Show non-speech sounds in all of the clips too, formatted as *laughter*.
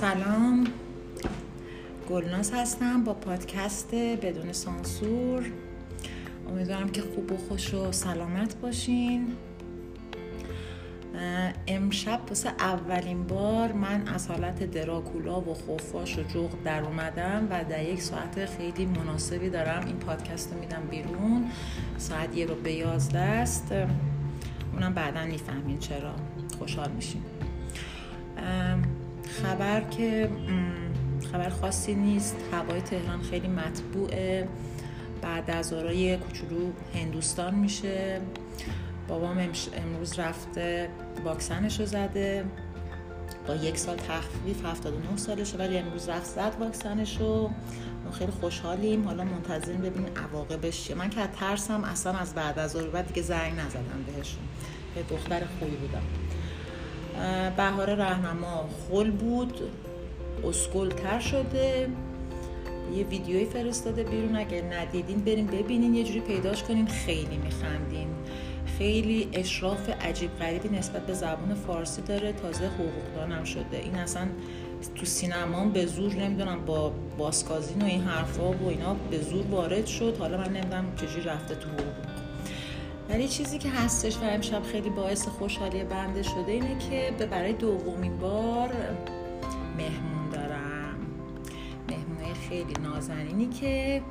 سلام. گلناز هستم با پادکست بدون سانسور. امیدوارم که خوب و خوش و سلامت باشین. امشب واسه اولین بار من از حالت دراکولا و خوفاش و جوغ در اومدم و در یک ساعت خیلی مناسبی دارم این پادکست رو میدم بیرون. ساعت یه رو به یازده است. اونم بعدا می‌فهمین چرا. خوشحال میشین خبر که خبر خاصی نیست. هوای تهران خیلی مطبوعه. بعد از آرای کوچولو هندوستان میشه. بابام امروز رفته واکسنش رو زده. با یک سال تخفیف 79 سالشه ولی امروز رفت زد واکسنش رو ما خیلی خوشحالیم. حالا منتظریم ببینیم عواقبش چیه. من که ترسم اصلا از بعد از بعد دیگه زنگ نزدم بهشون. به دختر خوبی بودم. بهار رهنما خل بود اسکل تر شده. یه ویدیوی فرستاده بیرون اگر ندیدین بریم ببینین یه جوری پیداش کنین خیلی میخندین. خیلی اشراف عجیب غریبی نسبت به زبان فارسی داره تازه حقوقدانم شده. این اصلا تو سینما به زور نمی‌دونم با باسکازین و این حرفا و اینا به زور وارد شد. حالا من نمی‌دونم چجوری رفته تو حقوق. ولی چیزی که هستش و امشب خیلی باعث خوشحالی بنده شده اینه که به برای دومین بار مهمون دارم. مهمونه خیلی نازنینی که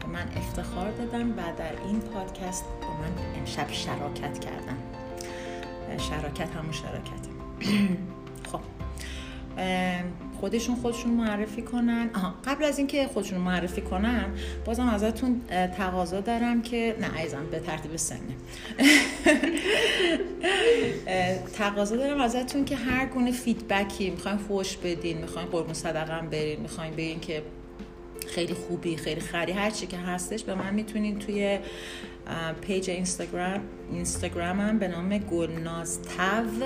به من افتخار دادن و در این پادکست با من امشب شراکت کردن. شراکت همون شراکت. خودشون خودشون معرفی کنن. آها قبل از اینکه خودشون معرفی کنن بازم ازتون تقاضا دارم که نه ایزم به ترتیب سنه. *laughs* تقاضا دارم ازتون که هر گونه feedback ی می‌خواین فوش بدین می‌خواین قربون صدقم برین می‌خواین بگین که خیلی خوبی خیلی خری هر چی که هستش به من می‌تونین توی page اینستاگرام اینستاگرامم به نام گلناز تو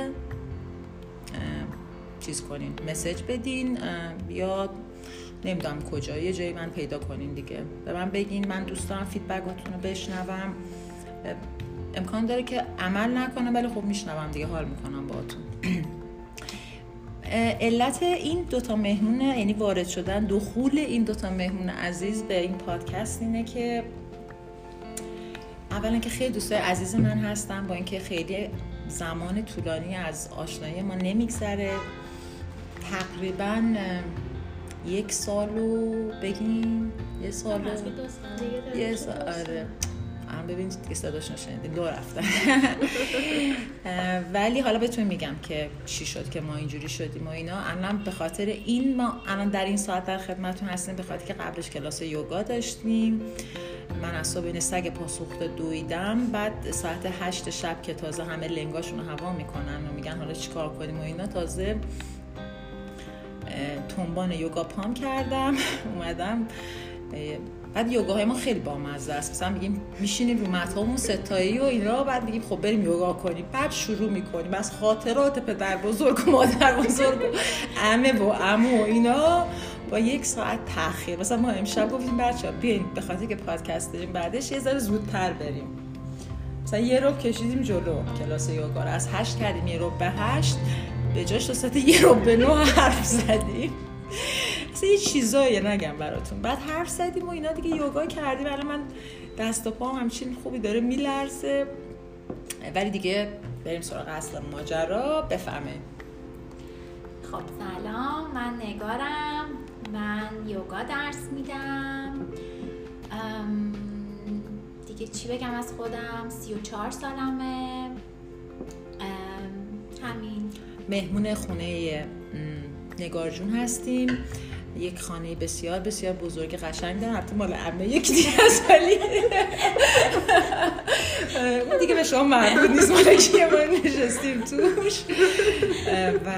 چیز کنین message بدین یا نمی‌دونم کجا یه جایی من پیدا کنین دیگه. به من بگین من دوست دارم فیدبکاتون رو بشنوم. امکان داره که عمل نکنم ولی خب میشنوم دیگه حال می‌کنم باهاتون. علت این دوتا مهمون یعنی وارد شدن دخول این دوتا مهمون عزیز به این پادکست اینه که اولا که خیلی دوستای عزیز من هستن با اینکه خیلی زمان طولانی از آشنایی ما نمیگذره. تقریبا یک سالو بگیم یه سالو یه سال آره. هم ببینید دیگه صداش نشنیدیم دو رفتن. ولی حالا بهتون میگم که چی شد که ما اینجوری شدیم و اینا. الان به خاطر این ما الان در این ساعت در خدمتتون هستیم به خاطر که قبلش کلاس یوگا داشتیم. من از صبح این سگ پاسخته دویدم بعد ساعت هشت شب که تازه همه لنگاشون رو هوا می‌کنن و میگن حالا چیکار کنیم و اینا تازه تنبان یوگا پام کردم *laughs* اومدم بعد یوگاهای ما خیلی بامزه است. مثلا میگیم میشینیم رو مطامون ستایی و اینا بعد میگیم خب بریم یوگا کنیم. بعد شروع می‌کنیم. از خاطرات پدر بزرگ و مادر بزرگ و عمه و عمو و اینا با یک ساعت تاخیر. مثلا ما امشب گفتیم بچه بیاین به خاطر که پادکست داریم بعدش یه ذره زودتر بریم. مثلا یه رو کشیدیم جلو کلاس یوگا رو. از هشت کردیم یه رو به هشت. به جاش ساعت یه رو به نو حرف زدیم. یه چیزایی نگم براتون. بعد حرف زدیم و اینا دیگه یوگا کردیم. الان من دست و پام همچین خوبی داره میلرزه. ولی دیگه بریم سراغ اصل ماجرا. بفهمه. خب سلام. من نگارم. من یوگا درس میدم. دیگه چی بگم از خودم؟ سی و چهار سالمه. همین. مهمون خونه نگار جون هستیم. یک خانه بسیار بسیار بزرگ قشنگ دارم حتی مال عمه یک دیگه از ولی اون دیگه به شما مربوط نیست. مال کیه ما نشستیم توش. و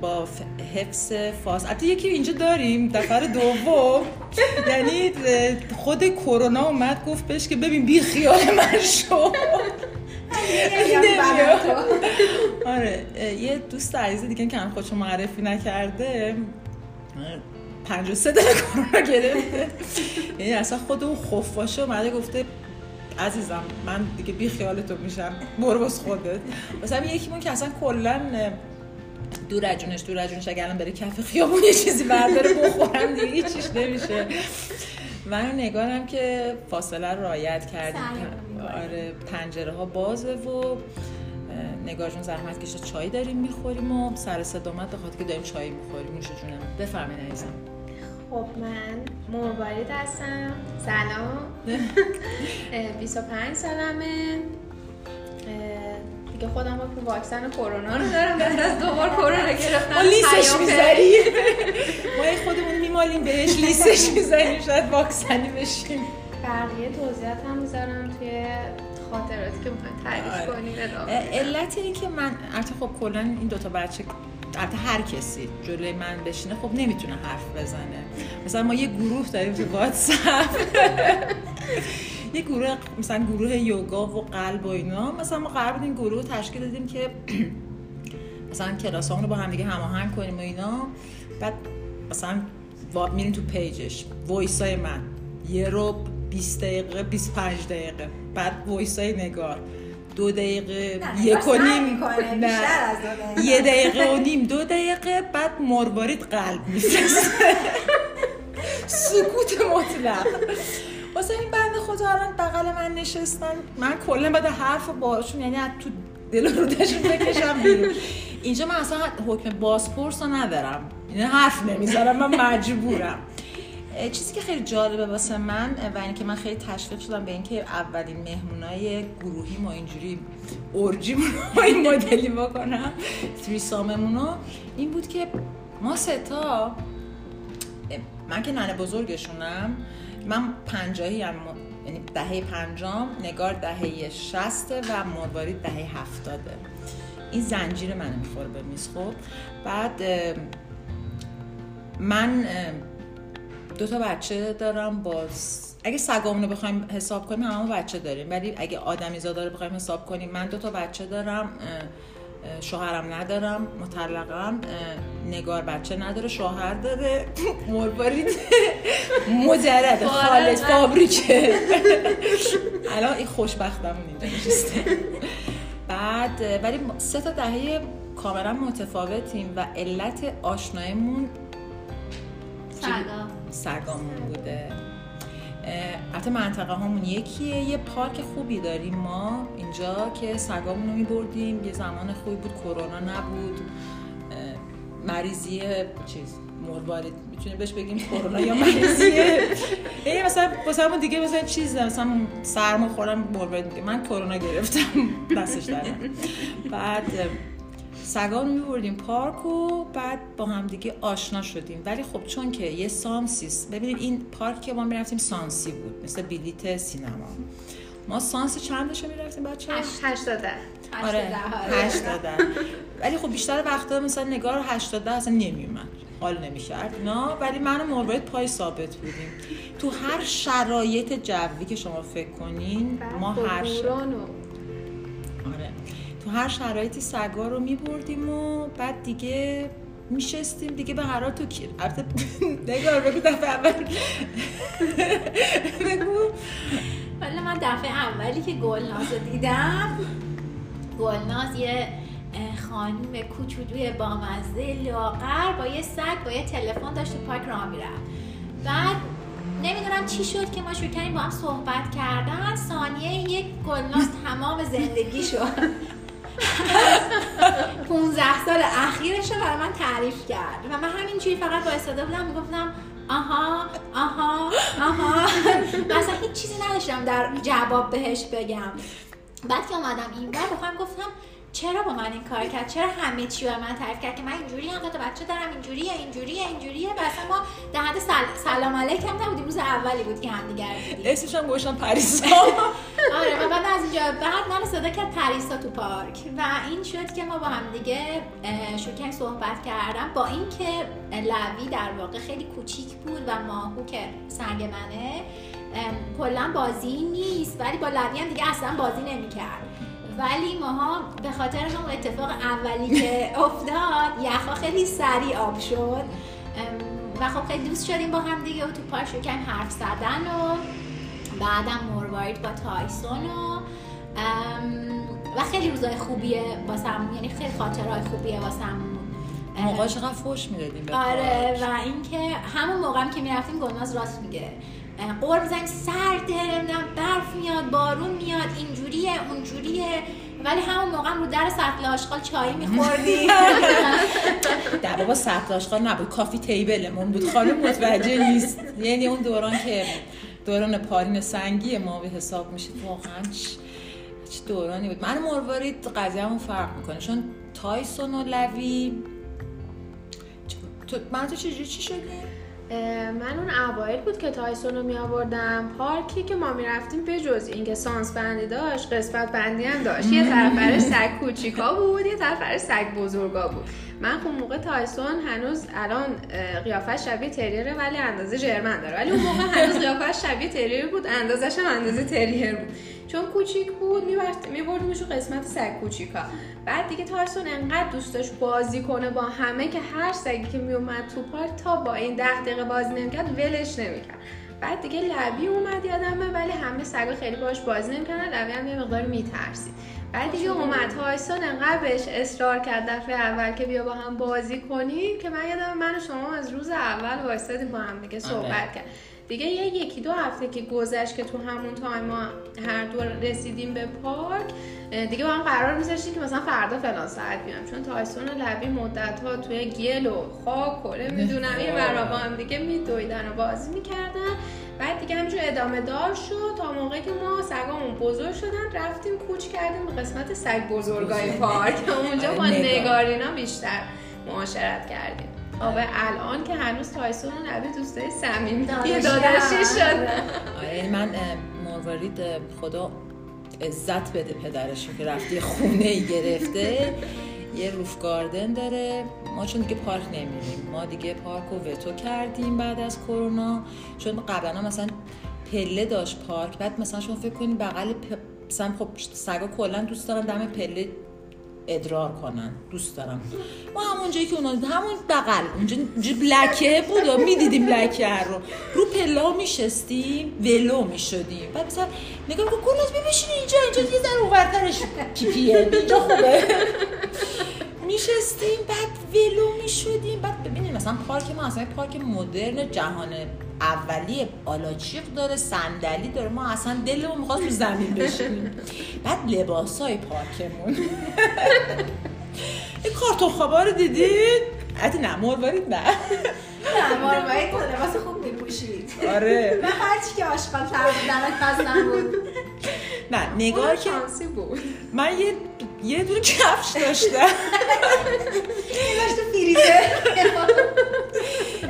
با حفظ فاس حتی یکی اینجا داریم دفعه دوم. یعنی خود کرونا اومد گفت بهش که ببین بی خیال من شو. *laughs* آره یه دوست عزیز دیگه که هم خودشو معرفی نکرده پنج سه دل کرونا گرفته. *laughs* یعنی اصلا خود اون خفاشه اومده گفته عزیزم من دیگه بی خیالتو میشم برو باز خودت. مثلا یکی مون که اصلا کلا دور از جونش دور از جونش اگه الان بره کف خیابون یه چیزی برداره بخورم دیگه چیش نمیشه. من نگارم که فاصله رو رعایت کردیم آره پنجره ها بازه و نگار جون زحمت کشته چای داریم می‌خوریم و سر صدامت بخاطر که داریم چای می‌خوریم. میشه جونم بفرمایید عزیزم. خب من مروارید هستم. سلام. *laughs* 25 سالمه. دیگه خودم با واکسن کرونا رو دارم. بعد از دوبار کرونا گرفتم. لیسش می‌ذاری؟ ما خودمون میمالیم بهش لیسش می‌ذاریم شاید واکسنی بشیم. بقیه توضیحات هم می‌ذارم توی خاطراتی که می‌خواین تعریف آره. کنیم علت این که من البته خب کلا این دوتا بچه البته هر کسی جلوی من بشینه خب نمی‌تونه حرف بزنه. مثلا ما یه گروه داریم تو واتساپ. *laughs* یه گروه مثلا گروه یوگا و قلب و اینا. مثلا ما قرار این گروه تشکیل دادیم که *clears throat* مثلا کلاس رو با هم دیگه هماهنگ کنیم و اینا. بعد مثلا میریم تو page ش voice های من. یه ربع 20 دقیقه 25 دقیقه بعد voice های نگار دو دقیقه یک و نیم یه دقیقه و نیم دو دقیقه. بعد مروارید قلب میفرسته سکوت مطلق واسه این بنده خدا الان بغل من نشستن من کلا بعد حرف باشون یعنی تو دل و روده‌شون بکشم بیرون اینجا من اصلا حکم بازپرس رو ندارم یعنی حرف نمی‌ذارم من مجبورم. *laughs* چیزی که خیلی جالبه واسه من و اینکه من خیلی تشویق شدم به اینکه اولین مهمونای گروهی ما اینجوری اورجی رو *laughs* این مدلی بکنم ساممونو این بود که ما ستا من که ننه بزرگشونم من پنجاهی هم یعنی دهه پنجام نگار دهه شسته و مرواری دهه هفتاده. این زنجیر منو می‌خوره به میز خب. بعد من دو تا بچه دارم باز اگه سگامون رو بخوایم حساب کنیم همه بچه داریم. ولی اگه آدمی زاده رو بخوایم حساب کنیم. من دو تا بچه دارم شوهرم ندارم مطلقم نگار بچه نداره شوهر داره. *laughs* مروارید *laughs* مجرد خالص فابریکه. *laughs* الان این خوشبختمون اینجا نشسته بعد ولی سه تا دهه کاملا متفاوتیم و علت آشنایمون سگامون بوده. حتی منطقه همون یکیه یه پارک خوبی داریم ما اینجا که سگامون رو میبردیم. یه زمان خوبی بود کرونا نبود. مریضی چیز مروارید. می‌تونیم بهش بگیم کرونا یا مریضیه *laughs* ای مثلا واسه دیگه مثلا چیز مثلا سرما خورم مروارید. من کرونا گرفتم. دستش دارم بعد سگان رو میبردیم پارک و بعد با هم دیگه آشنا شدیم. ولی خب چون که یه سانسیس ببینید این پارک که ما می‌رفتیم سانسی بود مثل بلیت سینما. ما سانسی چندش رو می‌رفتیم بچه؟ هشت داده آره هشت داده ولی خب بیشتر وقتا مثلا نگار هشت داده اصلا نمیومد حال نمی‌کرد. نه ولی من و پای ثابت بودیم. تو هر شرایط جوی که شما فکر کنین ما هر تو هر شرایطی سگا رو میبردیم و بعد دیگه میشستیم دیگه به هر تو کیر البته *laughs* نگار بگو دفعه اول. *laughs* بگو. ولی من دفعه اولی که گلناز رو دیدم. گلناز یه خانم کوچولوی بامزه لاغر با یه سگ با یه تلفن داشت تو پارک راه می‌رفت. بعد نمی‌دونم چی شد که ما شروع کردیم با هم صحبت کردن. ثانیه یک گلناز تمام زندگی شد. 15 سال اخیرش رو برای من تعریف کرد. و من همینجوری فقط با استاده بودم می‌گفتم آها آها آها. اصلا هیچ چیزی نداشتم در جواب بهش بگم. بعد که اومدم این بر بخوام گفتم چرا با من این کار کرد؟ چرا همه چی رو من تعریف کرد که من اینجوری هم تا بچه دارم اینجوریه اینجوریه اینجوریه و اصلا ما در حد سل... سلام علیکم نبودیم روز اولی بود که هم دیگر دیدیم. اسمش هم گوشم پریسا. *laughs* آره و بعد از اینجا بعد من صدا کرد پریسا تو پارک. و این شد که ما با هم دیگه شروع صحبت کردم با اینکه لوی در واقع خیلی کوچیک بود و ماهو که سنگ منه کلا بازی نیست ولی با لوی هم دیگه اصلا بازی نمی‌کرد. ولی ماها به خاطر همون اتفاق اولی که *laughs* افتاد یخها خیلی سریع آب شد. و خب خیلی دوست شدیم با هم دیگه و تو پارک شروع حرف زدن و بعدم مروارید با تایسون و و خیلی روزای خوبیه واسم یعنی خیلی خاطرهای خوبیه واسم موقع چقدر فوش می‌دادیم آره. و اینکه همون موقع هم که می‌رفتیم گلناز راست میگه. قور می‌زنیم سرده نمی‌دونم برف میاد بارون میاد اینجوریه اونجوریه. ولی همون موقع رو در سطل آشغال چایی میخوردیم *laughs* در بابا سطل آشغال نبود. کافی تیبلمون بود. خانم متوجه نیست. یعنی اون دوران که دوران پارینه سنگی ما به حساب میشه واقعا چه دورانی بود. من مروارید قضیهمون فرق می‌کنه. چون تایسون و لوی من تو چجوری چی شدی؟ من اون اوایل بود که تایسون رو می آوردم پارکی که ما می‌رفتیم به جز اینکه سانس بندی داشت قسمت بندی هم داشت. یه طرف برای سگ کوچیکا بود یه طرف برای سگ بزرگا بود. من خب موقع تایسون هنوز الان قیافش شبیه terrier ه ولی اندازه German داره. ولی اون موقع هنوز قیافش شبیه terrier بود اندازش هم اندازه terrier بود. چون کوچیک بود میبردیمش رو قسمت سگ کوچیکا. بعد دیگه تایسون انقدر دوست داشت بازی کنه با همه که هر سگی که میومد تو پارک تا با این ده دقیقه بازی نمی‌کرد ولش نمی‌کرد. بعد دیگه لبی اومد یادمه ولی همه سگا خیلی باش بازی نمی‌کردن لبی هم یه مقدار میترسید. بعد دیگه اومد تایسون انقدر بهش اصرار کرد دفعه اول که بیا با هم بازی کنیم که من یادم من و شما از روز اول وایسادیم با هم دیگه صحبت کرد دیگه یه یکی دو هفته که گذشت که تو همون time ما هر دو رسیدیم به پارک دیگه با هم قرار میذاشتیم که مثلا فردا فلان ساعت بیام. چون تایسون و لبی مدت ها توی گل و خاک و نمی‌دونم این ورا با هم دیگه میدویدن و بازی می‌کردن. بعد دیگه همینجور ادامه دار شد تا موقعی که ما سگامون بزرگ شدن رفتیم کوچ کردیم به قسمت سگ بزرگای پارک. اونجا *laughs* با آره، نگار. نگارینا بیشتر معاشرت کردیم. آبه الان که هنوز تایسون و لبی دوستای صمیمی داداشی داداشی. شدن آره من مروارید خدا عزت بده پدرش که رفته خونه ای گرفته. *laughs* یه روف گاردن داره. ما چون دیگه پارک نمیریم. ما دیگه پارک رو وتو کردیم بعد از کرونا. چون قبلا مثلا پله داشت پارک. بعد مثلا شما فکر کنید بغل پ... مثلا خب سگا کلا دوست دارن دم پله ادرار کنن. دوست دارم. ما همون جایی که اونا همون بغل. اونجا اونجا لکه بود. می‌دیدیم لکه رو. رو پلا میشستیم ولو می‌شدیم. بعد مثلا نگاه کن گلناز ببشین اینجا. اینجا یه ذره اونورترش. پیپیه اینجا خوبه. میشستیم بعد ولو می‌شدیم. بعد ببینیم مثلا پارک ما اصلا پارک مدرن جهان اولیه. آلاچیق داره صندلی داره. ما اصلا دلمون می‌خواست رو زمین بشینیم. بعد لباسای پارکمون. *laughs* این کارتون خوابا رو دیدید؟ حتی نه مروارید نه. نه ماروایی تو لباس خوب میپوشید. آره. و هرچی که آشغال تر پس نبود. نه نگار که بود. من یه یه دونه کفش داشتم داشت فریزه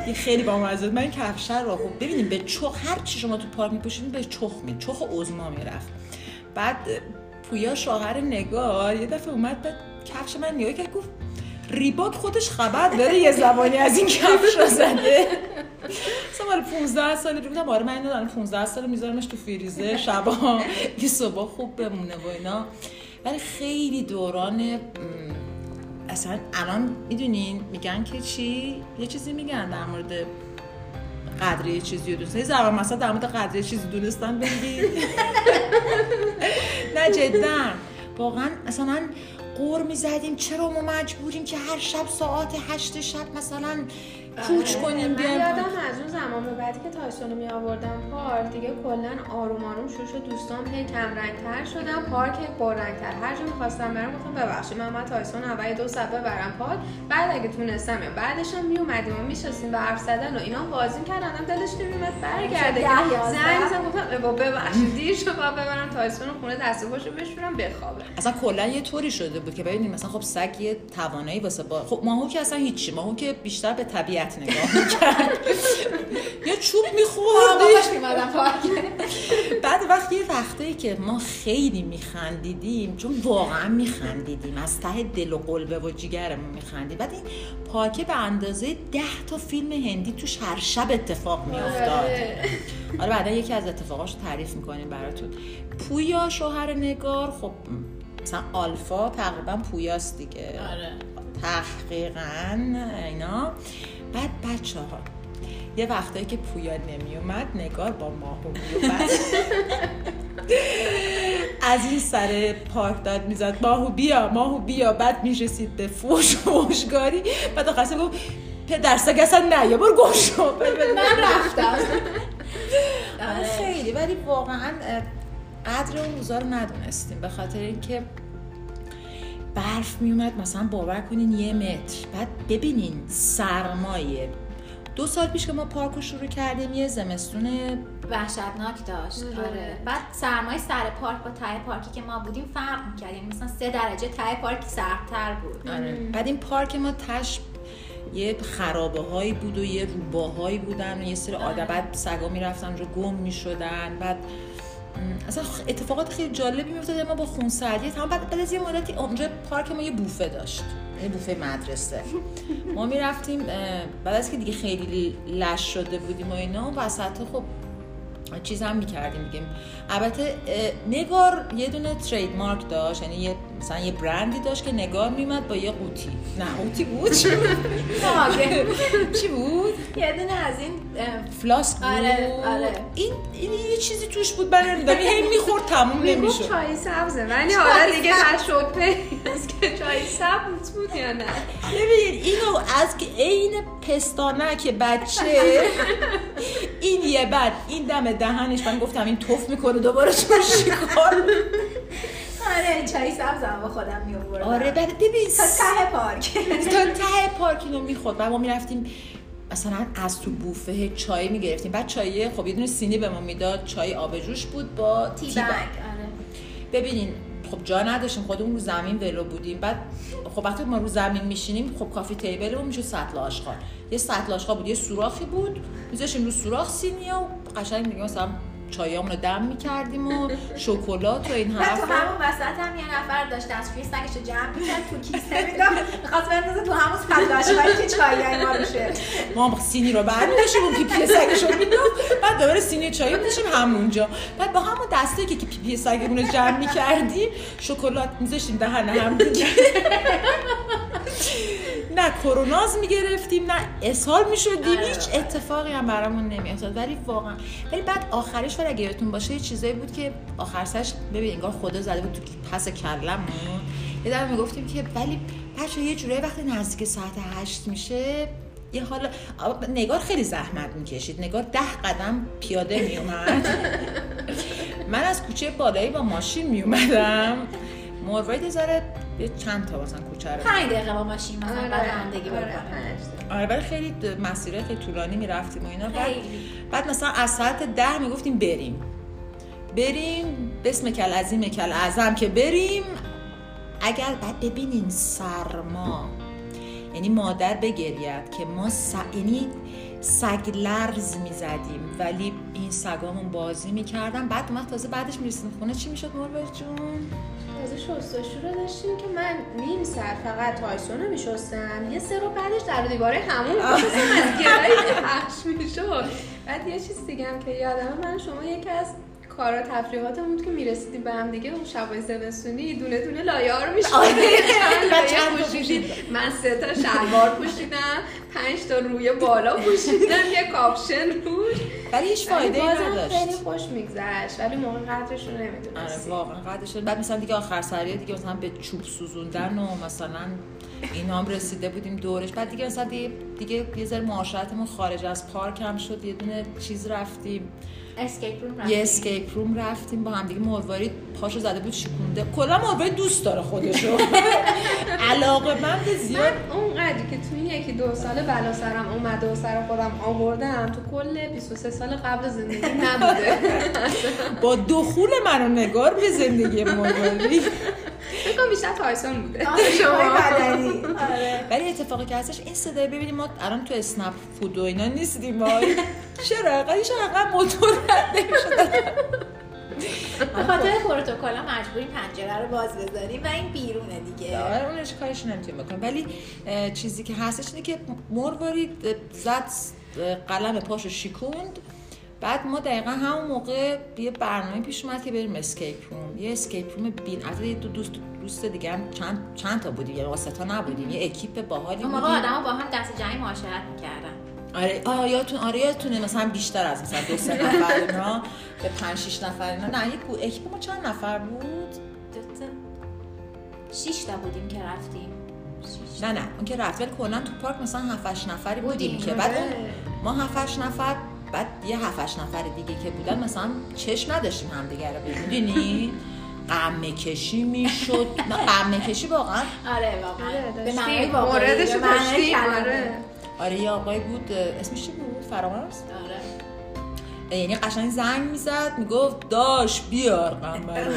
یه خیلی با مزه من کفش رو. خب ببینیم به چخ هر چی شما تو پارک میپوشید به چخ می چخ عظما می‌رفت. بعد پویا شوهر نگار یه دفعه اومد بعد کفش من نگاه کرد گفت ریباک خودش خبر داره یه زبانی از این کفش رو زده. مثلا مال 15 سال رو بودم آره من اینو دارم 15 سال میذارمش تو فریزر شبا یه صبح خوب بمونه و اینا. ولی خیلی دوران اصلا الان می‌دونین میگن که چی؟ یه چیزی میگن در مورد قدر یه چیزی رو دوست. زبان مثلا در مورد قدر یه چیزی دونستن بگی. *laughs* نه جدا. واقعا مثلا غر می‌زدیم. چرا ما مجبوریم که هر شب ساعت هشت شب مثلا کوچ کنیم من بیایم یادم از اون زمان به بعدی که تایسون رو می آوردم پارک دیگه کلا آروم آروم شروع شد دوستان هی کم رنگتر شدن. پارک هی پررنگتر هر جا می‌خواستم برم گفتم ببخشید من باید تایسون اول دو ساعت ببرم پارک. بعد اگه تونستم یا بعدش هم میومدیم و میشستیم به حرف زدن و اینا بازی کردن هم دلش نمیومد برگرده. زنگ زدم گفتم بابا ببخشید دیر شد ببرم تایسون رو خونه دست و پاشو بشورم بخوابه. اصلا کلا یه طوری شده بود که ببینید مثلا خب سگ یه توانایی واسه با خب ماهو که اصلا هیچی ماهو که بیشتر به طبیعت نگاه می‌کرد. یه چوب میخوردی. بعد وقتی یه وقتایی که ما خیلی میخندیدیم چون واقعا میخندیدیم از ته دل و قلبه و جیگرمون میخندیم بعد این پاکه به اندازه ده تا فیلم هندی توش هر شب اتفاق میافتاد. آره بعدا یکی از اتفاقاش رو تعریف می‌کنیم براتون. پویا شوهر نگار خب مثلا آلفا تقریبا پویاست دیگه. آره. تحقیقا اینا. بچه ها یه وقتایی که پویا نمیومد نگار با ماهو میومد. از این سر پارک داد می‌زد ماهو بیا ماهو بیا. بعد می‌رسید به فوش فوشگاری. بعد آخرسه گفت پدر سگ اصلا نه. یا برو گم شو. من رفتم. آره، خیلی. ولی واقعا قدر اون روزا رو ندونستیم. به خاطر اینکه برف میومد. مثلا باور کنین یه متر. بعد ببینین سرمایه دو سال پیش که ما پارک رو شروع کردیم یه زمستون وحشتناک داشت. آره. آره. بعد سرمای سر پارک با ته پارکی که ما بودیم فرق می‌کرد یعنی مثلا سه درجه ته پارک سردتر بود. آره. بعد این پارک ما تش یه خرابه هایی بود و یه روباهایی بودن و یه سری آدم بعد سگا می‌رفتن اونجا گم می‌شدن. بعد اصلا اتفاقات خیلی جالبی میافتاد. ما با خونسردی تمام بعد بعد از یه مدتی اونجا پارک ما یه بوفه داشت. بوفه مدرسه. ما می‌رفتیم بعد از که دیگه خیلی لش شده بودیم و اینا وسط خب چیز هم می‌کردیم دیگه. البته نگار یه دونه ترید مارک داشت یعنی یه مثلا یه برندی داشت که نگار میمد با یه قوطی. نه قوطی بود؟ چی بود؟ ماگه. *laughs* چی بود؟ یه دونه از این اه، فلاسک بود. آره، آره. این این یه چیزی توش بود من نمی‌دونم این هی می‌خورد تموم نمی‌شد. چای سبزه ولی حالا دیگه تشبه است که چای سبز بود یا نه. ببین اینو از که عین پستانک بچه این یه بعد این دم دهنش من گفتم این توف می‌کنه دوباره چون شکار آره چای سبزم با خودم میآوردم. آره بعد ببین تا ته پارک. *laughs* تا ته پارک اینو می‌خورد. بعد ما می‌رفتیم مثلا از تو بوفه چای می‌گرفتیم. بعد چای خب یه دونه سینی به ما می‌داد. چای آبجوش بود با تی بگ. آره. ببینین خب جا نداشتیم. خودمون رو زمین ولو بودیم. بعد خب وقتی ما رو زمین میشینیم خب کافی تیبلمون میشه سطل آشغال. یه سطل آشغال بود. یه سوراخی بود. میذاشیم رو سوراخ سینی و قشنگ دیگه مثلا چایامون رو دم می‌کردیم و شکلات و این بعد تو همون وسط هم یه نفر داشت دستشویی سگش رو جمع می‌کرد تو کیسه می‌داد. می‌خواست بندازه تو همون سطل که چایی ما روشه ما هم سینی رو برمی‌داشتیم اون پیپی سگش رو می‌داد. بعد دوباره سینی چای رو می‌ذاشتیم همونجا. بعد با همون دسته که که پیپی سگمون رو جمع می‌کردیم شکلات می‌ذاشتیم دهن هم دیگه. *laughs* نه کرونا می‌گرفتیم نه اسهال می‌شدیم. آره. هیچ اتفاقی هم برامون نمیافتاد. ولی واقعا ولی بعد آخرش ولی اگه یادتون باشه یه چیزایی بود که آخر سرش ببین انگار خدا زده بود تو پس کلمون. یه دفعه می‌گفتیم که ولی بچه یه جورایی وقتی نزدیک ساعت هشت میشه یه حالا نگار خیلی زحمت می‌کشید. نگار ده قدم پیاده میومد *laughs* من از کوچه بالایی با ماشین میومدم مروید ذره یه چند تا مثلا کوچه رو پنج دقیقه با ماشین مثلا بعد رانندگی آره، تا. آره ولی خیلی مسیر خیلی طولانی می‌رفتیم و اینا. بعد, خیلی. بعد مثلا از ساعت ده می‌گفتیم بریم. بریم بسم کل عظیم کل اعظم که بریم. اگر بعد ببینین سرما. یعنی مادر بگرید که ما س... یعنی سگ لرز می‌زدیم ولی این سگامون بازی می‌کردن. بعد اومد تازه بعدش می‌رسیم خونه. چی می‌شد مروت جون؟ تازه شستشو رو داشتیم که من نیم ساعت فقط تایسون رو میشستم یه سه رو بعدش در دیواره همون از گرایی پخش می‌شد. بعد یه چیز دیگه هم که یادم من شما یکی از کارا تفریحاتمون بود که می‌رسیدیم به هم دیگه اون شبای زمستونی دونه دونه لایه رو می‌شدیم آره. *laughs* من سه تا شلوار پوشیدم پنج تا روی بالا پوشیدم یه کاپشن روش ولی هیچ فایده ای نداشت خیلی خوش میگذشت. ولی موقع قدرش رو آره نمی‌دونستیم واقعا قدرش. بعد مثلا دیگه آخر سریا دیگه مثلا به چوب سوزوندن و مثلا اینا هم رسیده بودیم دورش. بعد دیگه مثلا دیگه, دیگه یه ذره معاشرتمون خارج از پارک هم شد یه دونه چیز رفتیم. escape room یه رفتیم. escape room رفتیم با هم دیگه مروارید پاشو زده بود شکونده. کلا مروارید دوست داره خودشو. *laughs* علاقه من به زیاد. من اونقدری که تو این یکی دو سال بلا سرم اومده و سر خودم آوردم تو کل 23 سال قبل زندگی نبوده. *laughs* با دخول من و نگار به زندگی مروارید *laughs* فکر کنم بیشتر تایسون بوده. آره، شما. بدنی آره. ولی اتفاقی که هستش این صدای ببینیم ما الان تو اسنپ فود و اینا نیستیم وای چرا؟ اینقدر چرا موتور رد نمی‌شد؟ به خاطر پروتکل مجبوریم پنجره رو باز بذاریم و این بیرونه دیگه. آره اونش کارش نمی‌تونیم بکنیم. ولی چیزی که هستش اینه که مروارید زد قلم پاشو شیکوند. بعد ما دقیقا همون موقع یه برنامه پیش اومد که بریم escape room. یه escape room بین البته یه دو دوست دوست دیگه هم چند چند تا بودیم. یعنی واسه تا نبودیم. یه اکیپ باحالی اون موقع بودیم. آدم با هم دست جمعی معاشرت می‌کردن. آره آه یادتون آره یادتونه. مثلا بیشتر از مثلا دو سه نفر اینا به پنج شیش نفر اینا. نه یک بود اکیپ ما چند نفر بود؟ دو تا. بودیم که رفتیم. نه نه. اون که رفت. ولی کلا تو پارک مثلا 7 8 نفری بودیم, بودیم. که. بعد آره. ما 7 8 نفر بعد یه 7 8 نفر دیگه که بودن مثلا چشم نداشتیم همدیگه رو ببینید قمه کشی می‌شد. نه قمه کشی واقعا آره واقعا. آره، به داشتیم، کلمه. آره. آره یه آقای بود اسمش چی بود؟ فرامرز؟ آره. یعنی قشنگ زنگ می‌زد می‌گفت داش بیار قمه رو.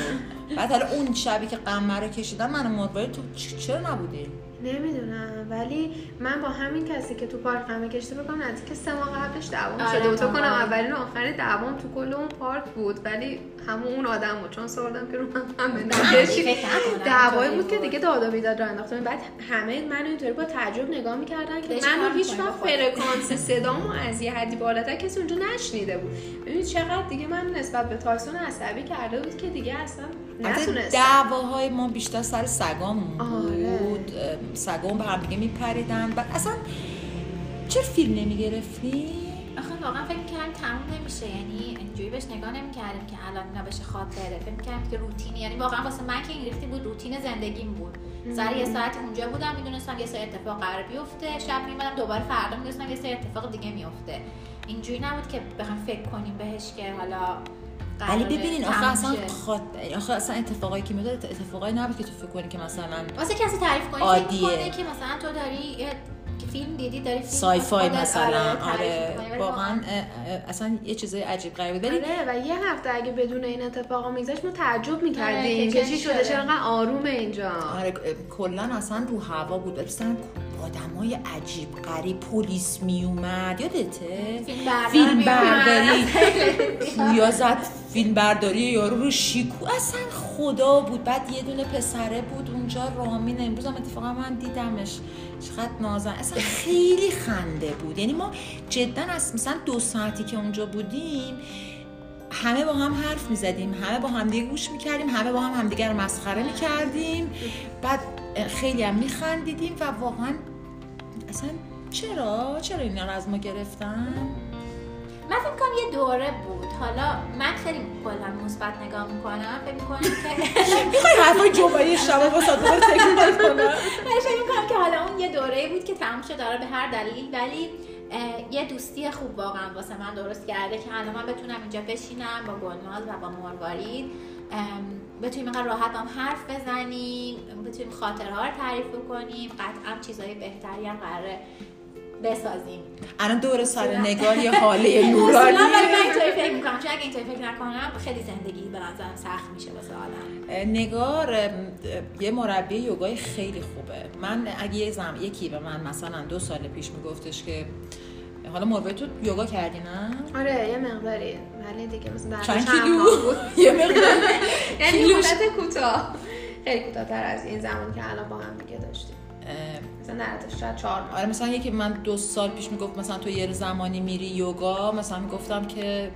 بعد حالا اون شبی که قمه رو کشیدن من مرواری تو چرا نبودیم نمی‌دونم. ولی من با همین کسی که تو پارک همه کشته بکنم نزدیک سه ماه قبلش دعوام آره، شده بود. فکر کنم. اولین و آخرین دعوام تو کل اون پارک بود. ولی همون اون آدم بود. چون سردم که رو من همه نکشید دعوایی بود که دیگه داد و بیداد راه انداختم بعد همه منو اینطوری با تعجب نگاه می‌کردن که منو هیچ وقت. فرکانس صدامو از یه حدی بالاتر کسی اونجا نشنیده بود. ببینید چقدر دیگه من نسبت به تایسون عصبی کرده بود که دیگه اصلا البته دعواهای ما بیشتر سر سگامون آره. بود اه، سگام به هم دیگه میپریدن. و اصلا چرا فیلم نمی‌گرفتی؟ آخه واقعا فکر کردم تموم نمیشه. یعنی اینجوری بهش نگاه نمی‌کردیم که الان اینا بشه خاطره. فکر می‌کردم که روتینی یعنی واقعا واسه من که این ریختی بود روتین زندگیم بود. سر یه ساعت اونجا بودم می‌دونستم یه سری اتفاق قرار بیفته. شب میمدم دوباره فردا می‌دونستم یه سری اتفاق دیگه میفته اینجوری نبود که بخوام فکر کنیم بهش که حالا ولی ببینین آخه اصلا. خاط... آخه اصلا اتفاقایی که میاد اتفاقایی نبود که تو فکر کنی که مثلا واسه کسی تعریف کنی عادیه. که مثلا تو داری فیلم دیدی؟ داری فیلم سای فای خودت، مثلا آره. ولی واقعا. اصلا یه چیزای عجیب غریبی ولی آره و یه هفته اگه بدون این اتفاقا میگذشت ما تعجب آره، می‌کردیم که که چی شده. چرا انقدر آرومه اینجا. آره کلا اصلا رو هوا بود. مثلا آدمای عجیب غریب پلیس میومد یادته؟ فیلم. برداری *laughs* یا زد فیلم برداری یارو رو شیکو. اصلا خدا بود. بعد یه دونه پسره بود اونجا رامین. امروز هم اتفاقا من دیدمش. چقدر نازن. اصلا خیلی خنده بود. یعنی ما جدا از مثلا دو ساعتی که اونجا بودیم همه با هم حرف می‌زدیم. همه با هم دیگه گوش می‌کردیم. همه با هم همدیگه رو مسخره می‌کردیم. بعد خیلی هم میخندیدیم و واقعا اصلا چرا؟ چرا اینا رو از ما گرفتن؟ من فکر کنم یه دوره بود. حالا من خیلی کلا مثبت نگاه می‌کنم. فکر می‌کنم که *laughs* می‌خوای حرفای جمعه شما با دوباره تکرار کنم؟ من فکر می‌کنم که حالا اون یه دوره بود که تموم شد داره به هر دلیل. ولی یه دوستی خوب واقعا واسه من درست کرده که الان من بتونم اینجا بشینم با گلناز و با مروارید بتونیم اینقدر راحت هم حرف بزنیم بتونیم خاطرها رو تعریف کنیم قطعا چیزای بهتری هم قراره بسازیم. الان دور سر نگار یه حاله *laughs* نورانی. ولی من اینطوری فکر می‌کنم. چون اگه اینطوری فکر نکنم خیلی زندگی به نظرم سخت میشه واسه آدم. نگار یه مربی یوگای خیلی خوبه. من اگه یه زم یکی به من مثلا دو سال پیش میگفتش که حالا مروه تو یوگا کردی نه؟ آره یه مقداری. ولی دیگه مثلا چند کیلو؟ *laughs* یه مقدار. *laughs* یعنی. مدت کوتاه. خیلی کوتاه‌تر از این زمان که الان با هم دیگه داشتیم. مثلا نهایتش شاید چهار ماه. آره مثلا یکی من دو سال پیش می‌گفت مثلا تو یه زمانی میری یوگا مثلا می‌گفتم که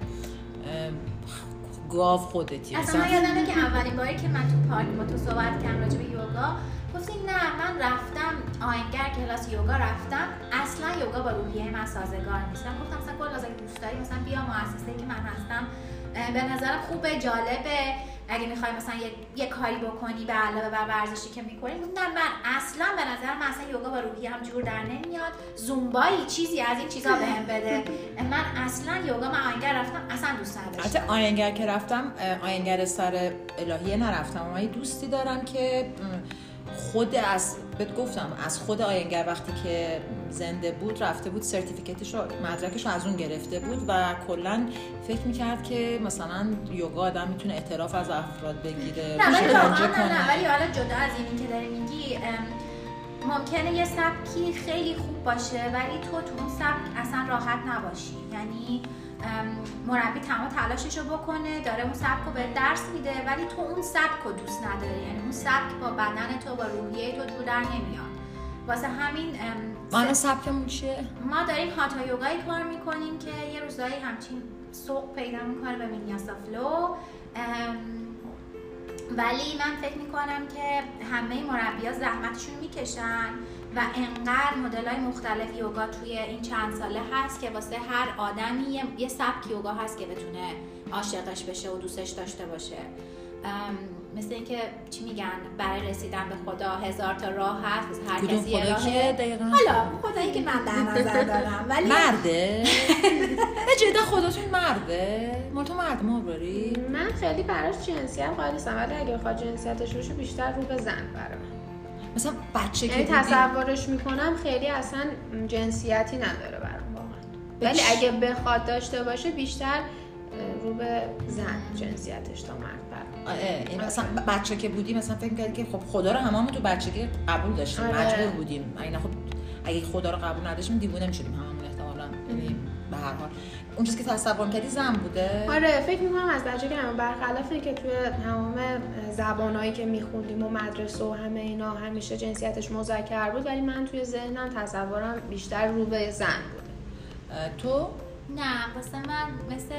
گاو خودتی اصلا مثلا من یادمه که اولین باری که من تو پارک با تو صحبت کردم راجع به یوگا گفتی نه من رفتم آهنگر کلاس یوگا رفتم اصلا یوگا با روحیه من سازگار نیست من گفتم مثلا کل دوست داری مثلا بیا مؤسسه که من هستم. به نظرم خوبه جالبه. اگه می‌خوای مثلا یه, یه کاری بکنی به علاوه بر ورزشی که می‌کنی. نه من اصلا به نظر من اصلا یوگا با روحیه هم جور در نمیاد. زومبایی چیزی از این چیزا بهم *laughs* بده. من اصلا یوگا من آهنگر رفتم اصلا دوست نداشتم. حتی آینگر که رفتم آینگر سر الهیه نرفتم. اما یه دوستی دارم که خود از بهت گفتم از خود آینگر وقتی که زنده بود رفته بود سرتیفیکتش رو مدرکش رو از اون گرفته بود و کلا فکر می‌کرد که مثلا یوگا آدم می‌تونه اعتراف از افراد بگیره نه ولی نه, ولی حالا جدا از اینی که داری میگی ممکنه یه سبکی خیلی خوب باشه ولی تو تو اون سبک اصلا راحت نباشی. یعنی مربی تمام تلاشش رو بکنه داره اون سبک رو به درس میده ولی تو اون سبک رو دوست نداری. یعنی اون سبک با بدن تو با روحیه تو جور در نمیاد. واسه همین من سبکمون چیه؟ ما داریم هاتا یوگایی کار می‌کنیم که یه روزایی همچین سوق پیدا می‌کنه به وینیاسا فلو. ولی من فکر می‌کنم که همه مربیا زحمتشون می‌کشن. و انقدر مدل های مختلف یوگا توی این چند ساله هست که واسه هر آدمی یه- سبک یوگا هست که بتونه عاشقش بشه و دوستش داشته باشه. مثل اینکه چی میگن؟ برای رسیدن به خدا هزار تا راه هست هر کسی یه دقیقا؟ حالا خدایی که من در نظر *laughs* دارم ولی مرده؟ *laughs* نه جدا خداتون مرده؟ مال تو مرد من خیلی براش جنسیت قائل نیستم ولی اگه بخواد جنسیتش باشه بیشتر رو به زن برای من مثلا بچه که یعنی تصورش می‌کنم خیلی اصلا جنسیتی نداره برام واقعا ولی اگه بخواد داشته باشه بیشتر رو به زن جنسیتش تا مرد این مثلا بچه که بودی مثلا فکر کردی که خب خدا رو هممون تو بچگی قبول داشتیم آره. مجبور بودیم. نه خب اگه خدا رو قبول نداشتیم دیوونه می‌شدیم هممون احتمالاً. یعنی به هر حال. اون چیزی که تصور کردی زن بوده؟ آره فکر می‌کنم از بچگی هم برخلاف اینکه توی تمام زبانهایی که میخوندیم و مدرسه و همه اینا همیشه جنسیتش مذکر بود ولی من توی ذهنم تصورم بیشتر رو به زن بوده. تو؟ نه واسه من مثل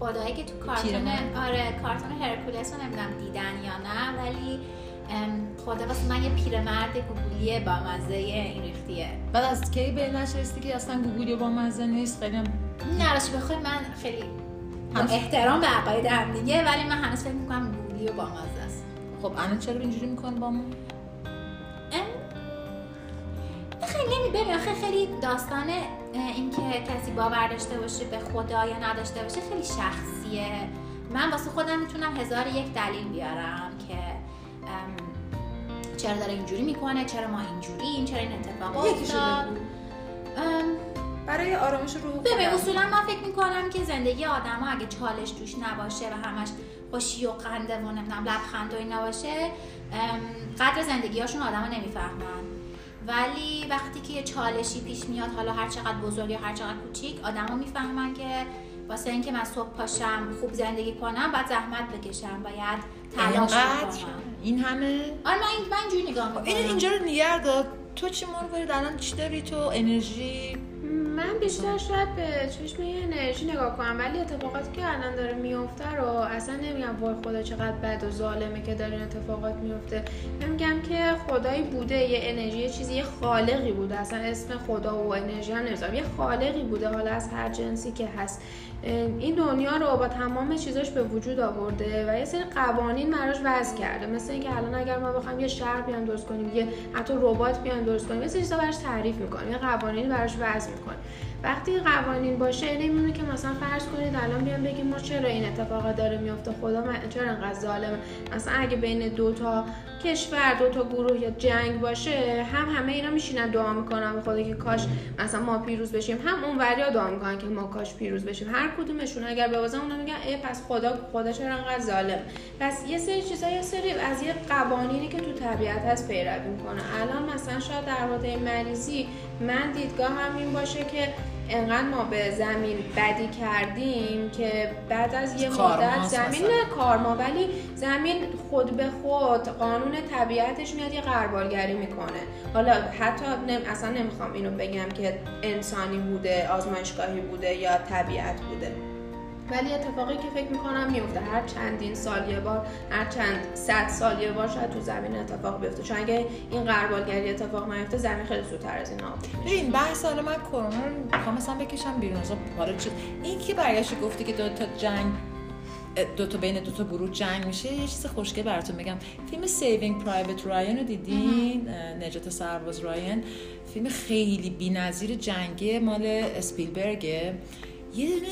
خدایی که تو کارتون. آره کارتون هرکولس رو نمی‌دونم دیدن یا نه ولی خدا واسه من یه پیرمرد گوگلیه با مزه این ریختیه. بعد از کی به نشستی که اصلا گوگلی با مزه نیست؟ خیلی راستش بخوای من خیلی هنوز- احترام به عقاید هم دیگه ولی من هنوز فکر می‌کنم گوگلی و با مزه است. خب الان چرا اینجوری میکن با ما خیلی نمی ببین آخه خیلی داستان اینکه کسی باور داشته باشه به خدا یا نداشته باشه خیلی شخصیه. من واسه خودم می‌تونم هزار یک دلیل بیارم که چرا داره اینجوری می‌کنه چرا ما اینجوریم چرا این اتفاق افتاد. برای آرامش روح ببین. اصولا من فکر می‌کنم که زندگی آدم ها اگه چالش توش نباشه و همش خوشی و قنده و نمی‌دونم لبخند و اینا باشه ام، قدر زندگی هاشون آدم ها نمی‌فهمن. ولی وقتی که یه چالشی پیش میاد حالا هر چقدر بزرگ یا هر چقدر کوچیک آدما می‌فهمن که واسه اینکه من صبح پاشم خوب زندگی کنم باید زحمت بکشم باید تلاش کنم این همه؟ آره من این اینجوری نگاه خب می‌کنم. این اینجا رو تو چی مروارید الان چی داری تو؟ انرژی؟ من بیشتر شاید به چشم یه انرژی نگاه کنم ولی اتفاقاتی که الان داره میفته رو اصلا نمیگم وای خدا چقدر بد و ظالمه که داره این اتفاقات میفته من میگم که خدایی بوده یه انرژی یه چیزی یه خالقی بوده. اصلا اسم خدا و انرژی هم نمی‌ذارم. یه خالقی بوده حالا از هر جنسی که هست. این دنیا رو با تمام چیزاش به وجود آورده و یه سری قوانین براش وضع کرده. مثل اینکه الان اگر ما بخوایم یه شهر بیان درست کنیم یه حتی ربات بیان درست کنیم یه سری چیزا براش تعریف می‌کنیم یه قوانین براش وضع می‌کنیم. وقتی قوانین باشه نمیمونه که مثلا فرض کنید الان بیان بگیم ما چرا این اتفاق داره میفته خدا من چرا انقدر ظالمه؟ مثلا اگه بین دو تا کشور دو تا گروه یا جنگ باشه هم همه اینا میشینن دعا می‌کنن به خدا که کاش مثلا ما پیروز بشیم. هم اون وریا دعا می‌کنن که ما کاش پیروز بشیم. هر کدومشون اگر ببازن اونا میگن ای پس خدا خدا چرا انقدر ظالم؟ پس یه سری چیزا یه سری از یه قوانینی که تو طبیعت هست پیروی می‌کنه. الان مثلا شاید در مورد مریضی من دیدگاه هم این باشه که انقدر ما به زمین بدی کردیم که بعد از یه مدت زمین مثلا. نه کارما ولی زمین خود به خود قانون طبیعتش میاد یه غربالگری می‌کنه حالا حتی نم اصلا نمی‌خوام اینو بگم که انسانی بوده آزمایشگاهی بوده یا طبیعت بوده ولی اتفاقی که فکر می‌کنم میفته هر چندین سال یه بار هر چند صد سال یه بار شاید تو زمین اتفاق بیفته. چون اگه این غربالگری اتفاق نیفته زمین خیلی زودتر از این میشه. ببین بحث حالا من کرونا رو می‌خوام مثلا بکشم بیرون. از حالا این که برگشتی گفتی که دو تا جنگ دو تا بین دو تا گروه جنگ میشه یه چیز خوشگل براتون بگم فیلم Saving Private Ryan رو دیدین؟ نجات سرباز رایان. فیلم خیلی بی‌نظیر جنگی مال اسپیلبرگه یه دونه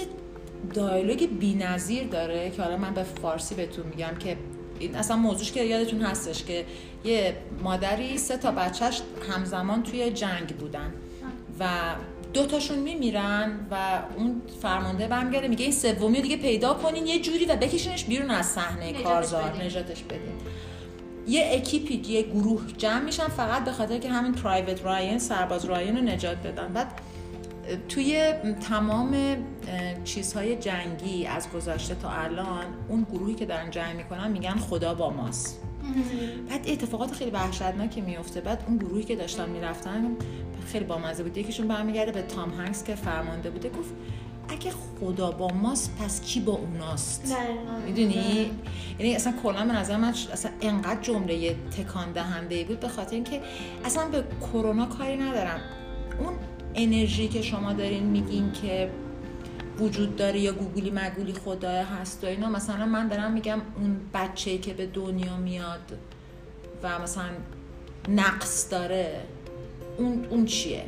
دیالوگ بی‌نظیر داره که حالا من به فارسی بهتون میگم که این اصلا موضوعش که یادتون هستش که یه مادری سه تا بچهش همزمان توی جنگ بودن و دو تاشون میمیرن و اون فرمانده برمیگرده میگه این سومی دیگه پیدا کنین یه جوری و بکشینش بیرون از صحنه کارزار. نجاتش بدین یه اکیپی یه گروه جمع میشن فقط به خاطر که همین پرایوت راین سرباز راین رو نجات بدن بعد توی تمام چیزهای جنگی از گذشته تا الان اون گروهی که دارن جنگ می‌کنن میگن خدا با ماست. بعد اتفاقات خیلی وحشتناکی میفته بعد اون گروهی که داشتن می‌رفتن خیلی بامزه بود. یکیشون برمیگرده به تام هنگس که فرمانده بوده. گفت اگه خدا با ماست پس کی با اوناست. می‌دونی؟ یعنی اصلا کلا به نظر من اصلا انقدر جمله تکان دهنده بود به خاطر اینکه اصلا به کرونا کاری ندارم اون انرژی که شما دارین میگین که وجود داره یا گوگلی مگولی خدای هست و اینا مثلا من دارم میگم اون بچه که به دنیا میاد و مثلا نقص داره اون, اون چیه؟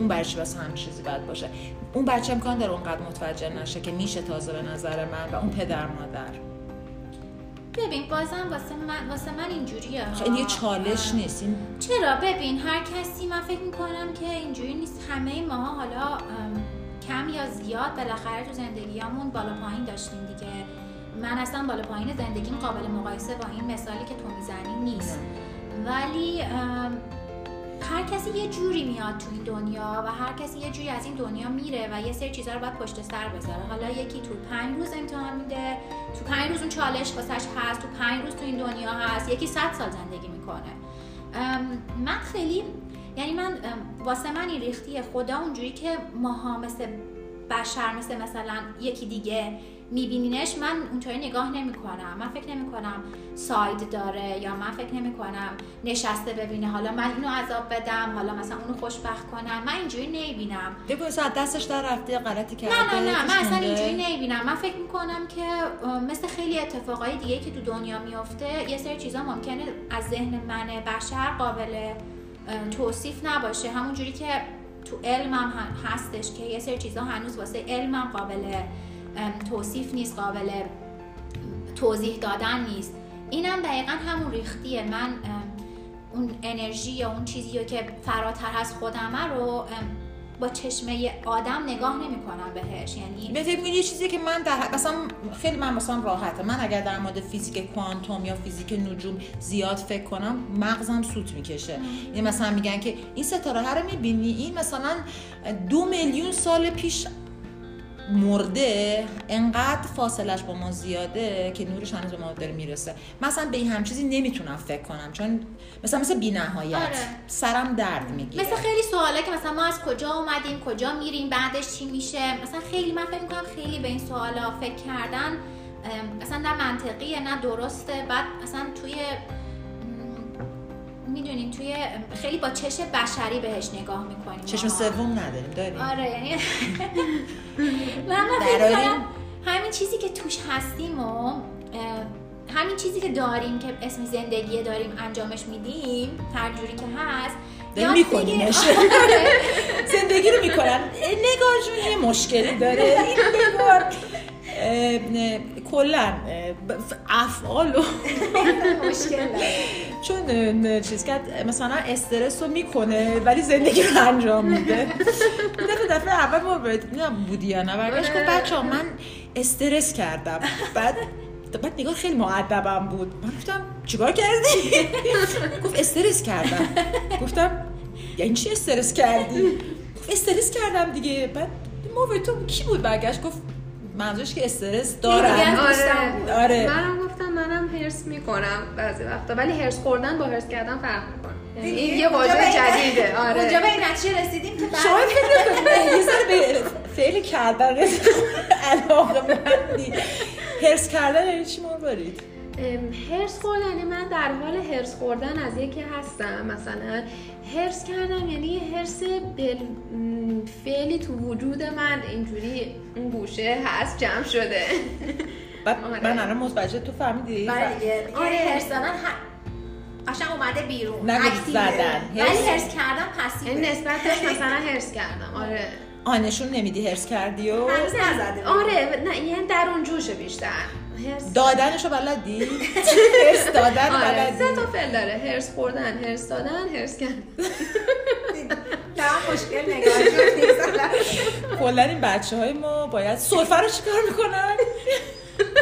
اون- چی واسه هم چیزی باید باشه؟ اون بچه امکان داره اونقدر متوجه نشه که میشه تازه به نظر من و اون پدر مادر. ببین بازم واسه من واسه من اینجوریه. خیلی چالش. نیست. این چرا؟ ببین هر کسی من فکر می‌کنم که اینجوری نیست. همه ماها حالا کم یا زیاد بالاخره تو زندگیامون بالا پایین داشتیم دیگه. من اصلا بالا پایین زندگیم قابل مقایسه با این مثالی که تو می‌زنی نیست. ولی هر کسی یه جوری میاد تو این دنیا و هر کسی یه جوری از این دنیا میره و یه سری چیزا رو باید پشت سر بذاره. حالا یکی تو پنج روز امتحان میده تو پنج روز اون چالش واسش هست تو پنج روز تو این دنیا هست یکی صد سال زندگی می‌کنه. من خیلی یعنی من واسه من این ریختیه خدا اونجوری که ماها مثل بشر مثل مثلا یکی دیگه میبینینش من اونطوری نگاه نمی کنم من فکر نمی کنم ساید داره یا من فکر نمی کنم نشسته ببینه. حالا من اینو عذاب بدم حالا مثلا اونو خوشبخت کنم. من اینجوری نمی‌بینم. دیگه از دستش در رفته غلطی کرده نه نه نه من اصلا. اینجوری نمی‌بینم. من فکر می‌کنم که مثل خیلی اتفاقای دیگه که تو دنیا میفته یه سری چیزا ممکنه از ذهن من بشر قابل توصیف نباشه. همونجوری که تو علمم هم هستش که یه سری چیزا هنوز واسه علمم قابل توصیف نیست قابل توضیح دادن نیست. اینم دقیقا همون ریختیه. من اون انرژی یا اون چیزی که فراتر از خودمه رو با چشمه آدم نگاه نمی کنم بهش. یعنی فکر یه چیزی که من در مثلا خیلی من مثلا راحته. من اگر در مورد فیزیک کوانتوم یا فیزیک نجوم زیاد فکر کنم مغزم سوت می‌کشه. یعنی مثلا میگن که این ستاره رو می‌بینی؟ این مثلا دو میلیون سال پیش مرده انقدر فاصلش با ما زیاده که نورش هنوز به ما داره می‌رسه. مثلا به این هم چیزی نمی‌تونم فکر کنم چون مثلا مثل بی نهایت آره. سرم درد می‌گیره. مثل خیلی سواله که مثلا ما از کجا اومدیم کجا میریم بعدش چی میشه. مثلا خیلی من فکر می‌کنم خیلی به این سوالا فکر کردن ام، اصلا نه منطقیه نه درسته. بعد اصلا توی می‌دونیم توی خیلی با چشم بشری بهش نگاه می‌کنیم. چشم سوم نداریم داریم. آره یعنی *laughs* من برای- همین چیزی که توش هستیم و همین چیزی که داریم که اسم زندگی داریم انجامش میدیم هر جوری که هست داریم می‌کنیمش. آره. *laughs* زندگی رو می‌کنن نگاهشون یه مشکلی داره. این نه، کلا افعال. چون چیز کرد مثلا استرس رو می‌کنه ولی زندگی رو انجام میده. دفعه دفعه اول ما بودی یا نه برگشت گفت بچه من استرس کردم. بعد بعد نگاه خیلی معدبم بود. من گفتم چیکار کردی؟ گفت استرس کردم. گفتم یعنی چی استرس کردی؟ گفت استرس کردم دیگه. بعد ما به تو کی بود برگشت؟ گفت منظورش که استرس دیگه دارم از- آره. آره. منم گفتم منم هرس می‌کنم بعضی وقتا. ولی هرس خوردن با هرس کردن فرق می‌کنه. یعنی این یه واژه جدیده. *laughs* آره. اونجا به این نتیجه رسیدیم که شاید یه ذره به فعل کردن *laughs* علاقه مندی. هرس کردن یعنی چی مروارید ام، هرس خوردن یعنی من در حال هرس خوردن از یکی هستم مثلا هرس کردم یعنی یه هرس بل... فعلی تو وجود من اینجوری اون گوشه هست جمع شده بعد *laughs* آره. من الان متوجه تو فهمیدی بله آره. آره هرسانان قشنگ اومده بیرون اکتیوه. زدن. ولی هرس- هرس کردن پسیوه یعنی نسبتش *laughs* مثلا هرس کردم آره آه نشون نمیدی هرس کردی و هنوز نزده. آره نه یعنی در اون جوشه بیشتر هرس. دادنشو بلدی؟ هرس *laughs* دادن آره. بلدی. سه تا فعل داره. هرس خوردن هرس دادن هرس کردن. نه مشکل نگاهشون نیست کلا این بچه های ما باید سرفه رو چیکار می‌کنن؟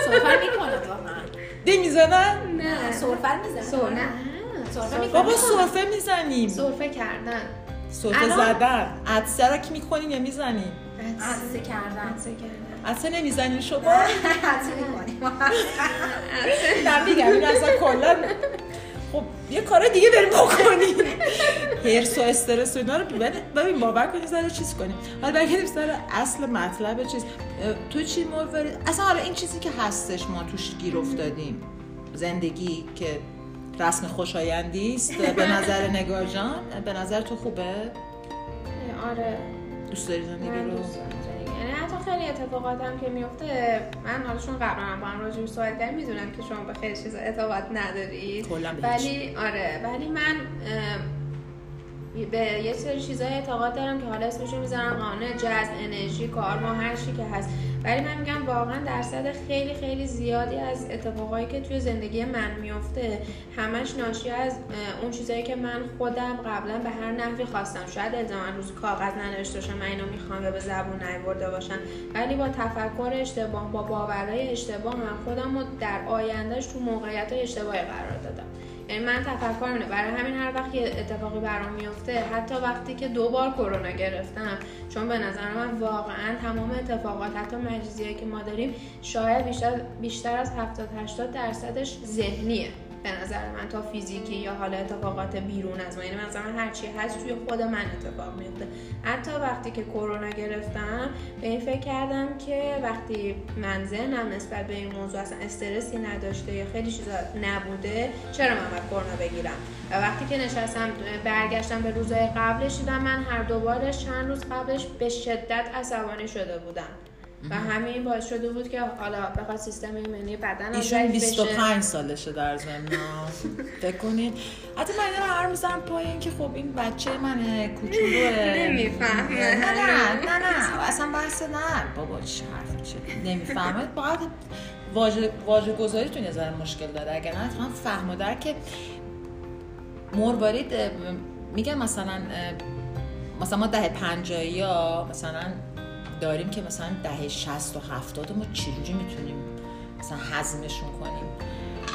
سرفر می‌کنه واقعا دی می‌زنن؟ نه. سرفر می‌زنه سر نه. سرفه بابا سرفه می‌زنیم. سرفه کردن. سرفه زدن. عدسه رو که می‌کنین یا می‌زنیم؟ عدسه کردن. عدسه نمی‌زنین شما؟ *laughs* نه میگم *laughs* این اصلا کلا خب یه کار دیگه بریم بکنیم. هرس و استرس و اینا رو ببین باور کنید سر چیز کنیم. حالا برگردیم سر اصل مطلب چیز. تو چی مورد اصلا حالا این چیزی که هستش ما توش گیر افتادیم. زندگی که رسم خوشایندی است به نظر نگار جان. به نظر تو خوبه؟ آره. دوست داری زندگی رو؟ یعنی حتی خیلی اتفاقات هم که میفته من حالا چون قبلا هم با هم راجع سوال کردم می‌دونم که شما به خیلی چیزا اعتقاد ندارید. ولی آره ولی من به یه سری چیزای اعتقاد دارم که حالا اسمشو می‌ذارم. قانون جذب انرژی کار ما هر چی که هست. ولی من میگم واقعا درصد خیلی خیلی زیادی از اتفاقایی که توی زندگی من میفته همش ناشی از اون چیزایی که من خودم قبلا به هر نحوی خواستم. شاید الزاما روز کاغذ ننوشته باشم من اینو می‌خوام به زبون نیورده باشم. ولی با تفکر اشتباه با باورهای اشتباه هم خودم رو در آیندهش تو موقعیت اشتباهی قرار دادم. یعنی من تفکر اینه برای همین هر وقت یه اتفاقی برام میفته حتی وقتی که دو بار کرونا گرفتم چون به نظر من واقعا تمام اتفاقات حتی مجزیه که ما داریم شاید بیشتر بیشتر از 70 80 درصدش ذهنیه. به نظر من تا فیزیکی یا حالا اتفاقات بیرون از ما یعنی مثلا هر چی هست توی خود من اتفاق میفته حتی وقتی که کرونا گرفتم به این فکر کردم که وقتی من ذهنم نسبت به این موضوع اصلا استرسی نداشته یا خیلی چیزا نبوده چرا من باید کرونا بگیرم؟ و وقتی که نشستم برگشتم به روزهای قبلش دیدم من هر دوبارش چند روز قبلش به شدت عصبانی شده بودم. و همین باعث شده بود که حالا بخواد سیستم ایمنی بدن ایشون 25 سالشه در زمین فکر کنید. حتی من اینو هر می‌زنم پای این که خب این بچه من کوچولوه. نمی‌فهمه. نه نه نه نه. اصلا بحث نه. بابا چه حرف چه نمی‌فهمه. باید واژه واژه گذاری تو نظر مشکل داره. اگر نه هم فهم و درک مروارید میگم مثلا مثلا ما ده پنجایی ها مثلا داریم که مثلا دهه 60 و 70 ما چجوری می‌تونیم مثلا هضمشون کنیم؟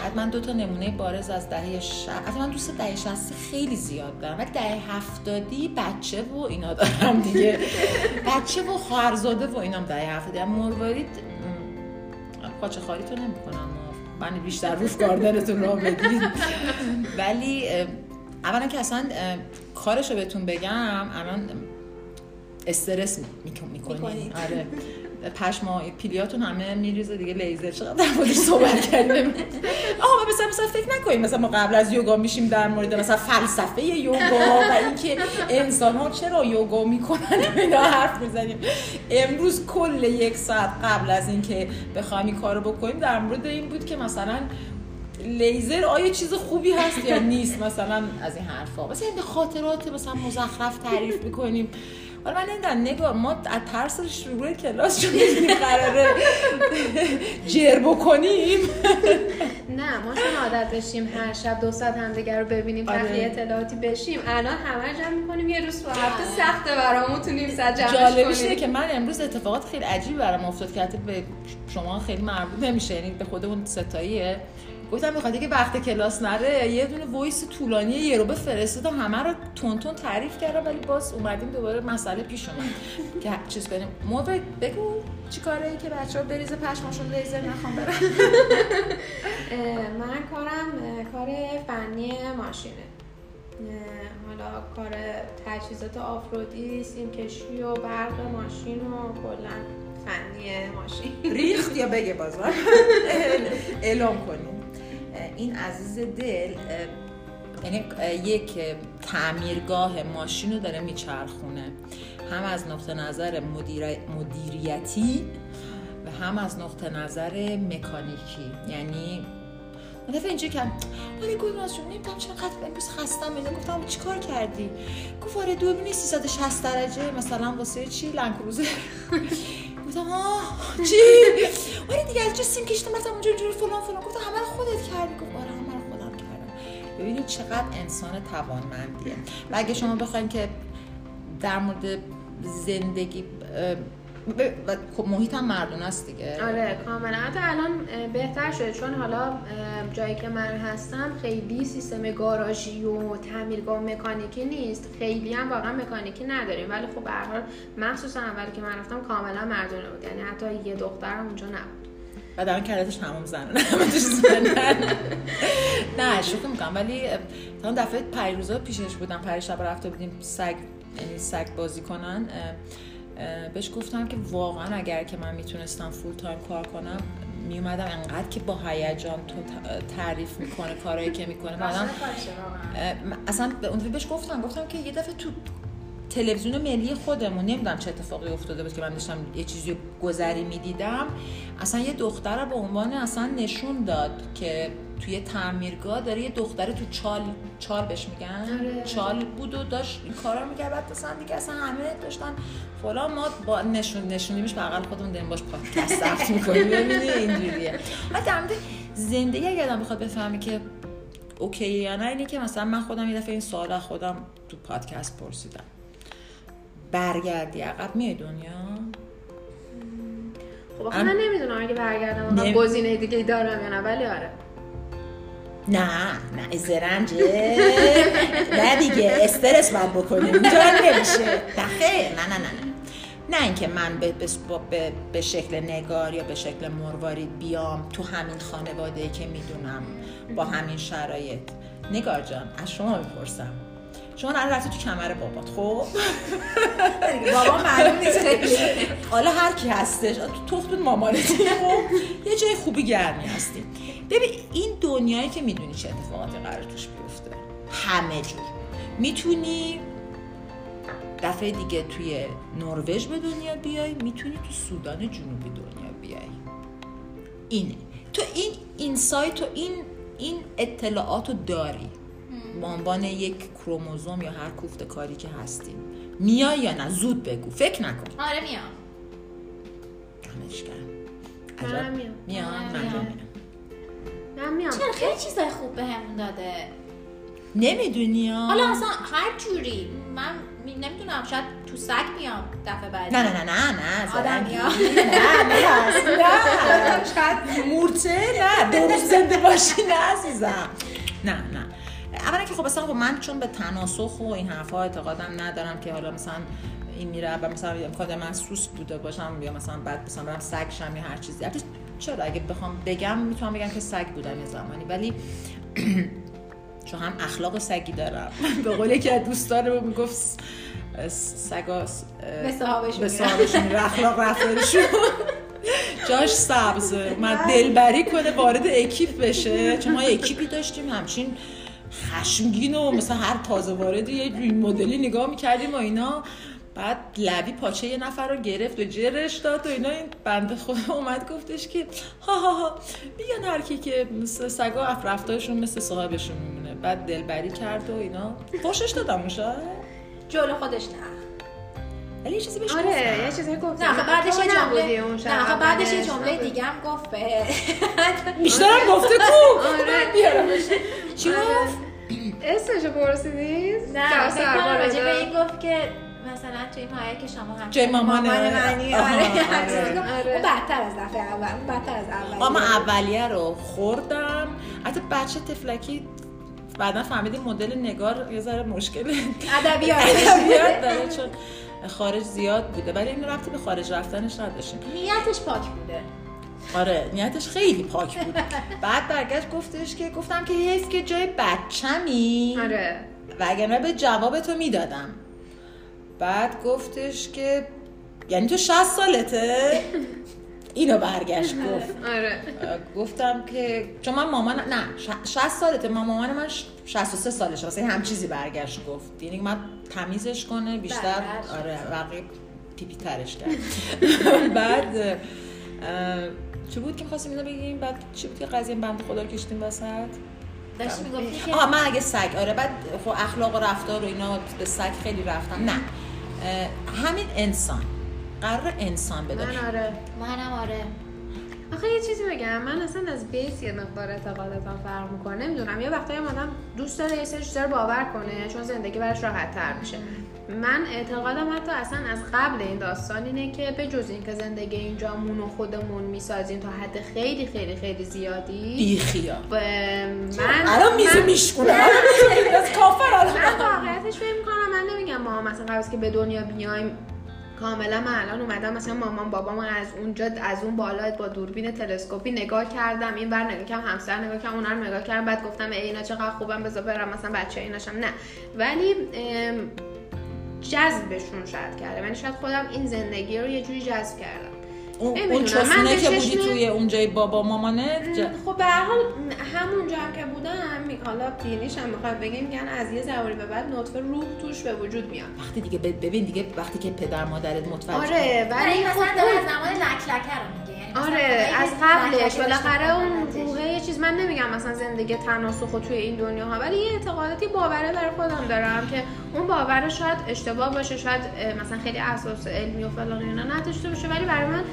بعد من دو تا نمونه بارز از دهه 60 من دوست دهه 60 خیلی زیاد دارم ولی دهه 70 بچه و اینا دارم دیگه. بچه و خواهرزاده و اینام دهه 70 مروارید پاچه خاری تو نمی‌کنم. من بیشتر روش گاردنتون را بگید ولی اولا که اصلا کارشو بهتون بگم الان استرس می‌کنی آره. *laughs* پشما پیلیاتون همه میریزه دیگه لیزر. چقدر در موردش صحبت کردیم. آها مثلا مثلا فکر نکنیم. مثلا ما قبل از یوگا میشیم در مورد مثلا فلسفه یوگا و اینکه انسان ها چرا یوگا می‌کنن؟ *laughs* اینا حرف می‌زنیم. امروز کل یک ساعت قبل از اینکه بخوایم این کارو بکنیم در مورد این بود که مثلا لیزر آیا چیز خوبی هست یا نیست؟ مثلا از این حرفا. مثلا خاطرات مثلا مزخرف تعریف می‌کنیم. حالا من نمی‌دونم نگاه ما از ترس شروع کلاس چون قراره جر بکنیم. نه ما چون عادت داشتیم هر شب دو ساعت همدیگه رو ببینیم آره. تخلیه اطلاعاتی بشیم. الان همه جمع می‌کنیم یه روز تو هفته سخته برامون تو نیم ساعت جمعش جالبیش که من امروز اتفاقات خیلی عجیبی برام افتاد که به شما خیلی مربوط نمیشه یعنی به خودمون سه تاییه. گفتم می‌خواد که وقت کلاس نره یه دونه voice طولانی یه رو به فرستادم همه رو تند تند تعریف کردم ولی باز اومدیم دوباره مسئله پیش اومد. *laughs* که چیز کنیم. مو بگو چی کاره ای که بچه ها بریزه پشماشون لیزر نخوام برم *laughs* من کارم کار فنی ماشینه. حالا کار تجهیزات آفرودی سیم کشی و برق ماشین و کلا فنی ماشین. ریخت یا بگه بازار *laughs* اعلام کنیم. این عزیز دل یعنی یک تعمیرگاه ماشین رو داره میچرخونه. هم از نقطه نظر مدیریتی و هم از نقطه نظر مکانیکی. یعنی من دفعه اینجا کم ولی گل جون نمی‌دونم چقدر امروز خستم اینو. گفتم چیکار کردی؟ گفت آره دوربین 360 درجه مثلا واسه چی؟ لنکروزه گفتم آه چی؟ آره دیگه از سیم کشیدم مثلا اونجا جور فلان فلان گفتم همه خودت کردی. گفت آره همه خودم کردم. ببینید چقدر انسان توانمندیه. و اگه شما بخواید که در مورد زندگی و خب محیط هم مردون است دیگه. آره کاملا. حتی الان بهتر شده. چون حالا جایی که من هستم خیلی سیستم گاراژی و تعمیرگاه مکانیکی نیست. خیلی هم واقعا مکانیکی نداریم. ولی خب به هر حال مخصوصا اولی که من رفتم کاملا مردونه بود. یعنی حتی یه دخترم اونجا نبود. و در کردتش همون زن نه شوخی می‌کنم. ولی تا دفعه پریروزا پیشش بودم. پریشب رفته بودیم سگ یعنی سگ بازی کنن. بهش گفتم که واقعا اگر که من می‌تونستم فول تایم کار کنم می اومدم انقدر که با هیجان تو تعریف می‌کنه کارهایی که می‌کنه. بعدم اصلا اون بهش گفتم. گفتم که یه دفعه تو تلویزیون ملی خودمون نمی‌دونم چه اتفاقی افتاده بود که من داشتم یه چیزی گذری می‌دیدم. اصلا یه دختر به عنوان اصلا نشون داد که توی تعمیرگاه داره یه دختره تو چال چال بهش میگن. آره. چال بود و داشت این کارا می‌کرد. بعد مثلا دیگه اصلا همه داشتن فلان ما با نشون نشونیمش بغل خودمون داریم باش پادکست ضبط می‌کنیم. ببینید اینجوریه. بعد در مورد زندگی اگه آدم بخواد بفهمی که اوکی یا نه اینه که مثلا من خودم یه دفعه این سوال خودم تو پادکست پرسیدم. برگردی عقب میای دنیا؟ خب من نمی‌دونم اگه برگردم نم... گزینه دیگه دارم یا نه ولی آره. نه نه زرنجه. نه دیگه استرس باید بکنیم اینجا نمیشه. نه نه نه نه نه. اینکه من به, به, به شکل نگار یا به شکل مروارید بیام تو همین خانواده که می‌دونم با همین شرایط. نگار جان از شما می‌پرسم. شما الان رفتی تو کمر بابات خب؟ بابا معلوم نیست حالا هر کی هستش تو تخت مامانتی خب؟ یه جای خوبی گرمی هستی. ببین این دنیایی که می‌دونی چه اتفاقاتی قرار توش بیفته. همه جور. می‌تونی دفعه دیگه توی نروژ به دنیا بیای می‌تونی تو سودان جنوبی دنیا بیای. اینه. تو این اینسایت تو این این اطلاعات رو داری. به عنوان یک کروموزوم یا هر کوفت کاری که هستیم میای یا نه زود بگو فکر نکن آره میام دمش عجب میام میام من میام چرا خیلی چیزای خوب بهمون داده نمی‌دونی حالا اصلا هر جوری من نمی‌دونم شاید تو سگ میام دفعه بعد نه نه نه نه نه آدم میام نه نه نه شاید مورچه نه دو روز زنده باشی نه عزیزم نه نه اولا که خب مثلا خب من چون به تناسخ و این حرفا اعتقادم ندارم که حالا مثلا این میره و مثلا امکان من سوس بوده باشم یا مثلا بعد مثلا برم سگ شم یا هر چیزی. چرا؟ اگه بخوام بگم می‌تونم بگم که سگ بودم یه زمانی. ولی *clears throat* چون هم اخلاق سگی دارم. *laughs* به قولی که دوستان رو می‌گفت سگا به صاحبشون به اخلاق رفتارشون. *laughs* جاش سبز من دلبری کنه وارد اکیپ بشه. چون ما اکیپی داشتیم. همچین خشمگین و مثلا هر تازه وارد یه مدلی نگاه می‌کردیم و اینا. بعد لبی پاچه یه نفر رو گرفت و جرش داد و اینا. این بنده خدا اومد گفتش که ها ها ها بیان هر کی که مثل سگا افرفتاشون مثل صاحبشون میمونه. بعد دلبری کرد و اینا. خوشش دادم اون جلو خودش نه. ولی یه چیزی بهش آره یه چیزی گفت نه بعدش یه جمله نه بعدش یه جمله دیگه هم گفت. بیشترم گفته کو آره. *laughs* بیارمش. چی آره. اسمشو پرسیدی؟ نه فکر کنم راجع به این گفت که مثلا توی مایه که شما هم جای مامان معنی آره آره. *laughs* بدتر از دفعه اول بدتر از اول. اما اولیه رو خوردم. حتی بچه تفلکی بعدا فهمیدیم مدل نگار یه ذره مشکل ادبیات. ادبیات داره چون خارج زیاد بوده. ولی این رفتی به خارج رفتنش نداشتیم. نیتش پاک بوده. آره نیتش خیلی پاک بود. *laughs* بعد برگشت گفتش که گفتم که حیف که جای بچمی. آره. و اگر به جواب تو می‌دادم. بعد گفتش که یعنی تو 60 سالته؟ *laughs* اینو برگشت گفت. *laughs* آره. گفتم که چون من مامان نه 60 سالته. ما مامان من 63 سالشه. واسه هم چیزی برگشت گفت. یعنی من تمیزش کنه بیشتر آره رقیب پیپی ترش کرد. بعد چی بود که خواستیم اینو بگیم؟ بعد چی بود که قضیه بند خدا رو کشتیم وسط؟ داشت می‌گفتی آها من اگه سگ آره بعد خب اخلاق و رفتار و اینا به سگ خیلی رفتم. نه. همین انسان. قرار انسان بده. من آره. منم آره. آخه یه چیزی بگم. من اصلا از بیس یه مقدار اعتقاداتم فرق می‌کنه. نمی‌دونم. یه وقتایی آدم دوست داره یه سری چیزا باور کنه چون زندگی براش راحت تر میشه. من اعتقادم حتی اصلا از قبل این داستان اینه که به جز اینکه زندگی اینجا مون و خودمون می‌سازیم تا حد خیلی خیلی خیلی زیادی بیخیا من الان میزه میشکنه از کافر من واقعیتش فکر می‌کنم من نمیگم ما مثلا قبل که به دنیا بیایم کاملا من الان اومدم مثلا مامان بابام از اونجا از اون بالا با دوربین تلسکوپی نگاه کردم این بر نگاه کردم همسر نگاه کردم اونها رو نگاه کردم بعد گفتم ای اینا چقدر خوبم بذار برم مثلا بچه ایناشم نه. ولی جذبشون شاید کردم یعنی شاید خودم این زندگی رو یه جوری جذب کردم. اون. اون چسونه من که بودی توی اونجای بابا مامانه؟ خب به هر حال همونجا هم که بودم حالا دینیش هم می‌خواد بگیم میگن از یه زواری به بعد نطفه روح توش به وجود میاد. وقتی دیگه ببین دیگه وقتی که پدر مادرت متوجه آره ولی ولی مثلا خب زمان لکلکه رو میگه یعنی مثلا آره از قبلش بالاخره اون. روحه یه چیز من نمیگم مثلا زندگی تناسخ و توی این دنیا ها ولی یه اعتقاداتی باوره برای خودم دارم که اون باوره شاید اشتباه باشه شاید مثلا خیلی اساس علمی و فلان اینا نداشته باشه ولی برای من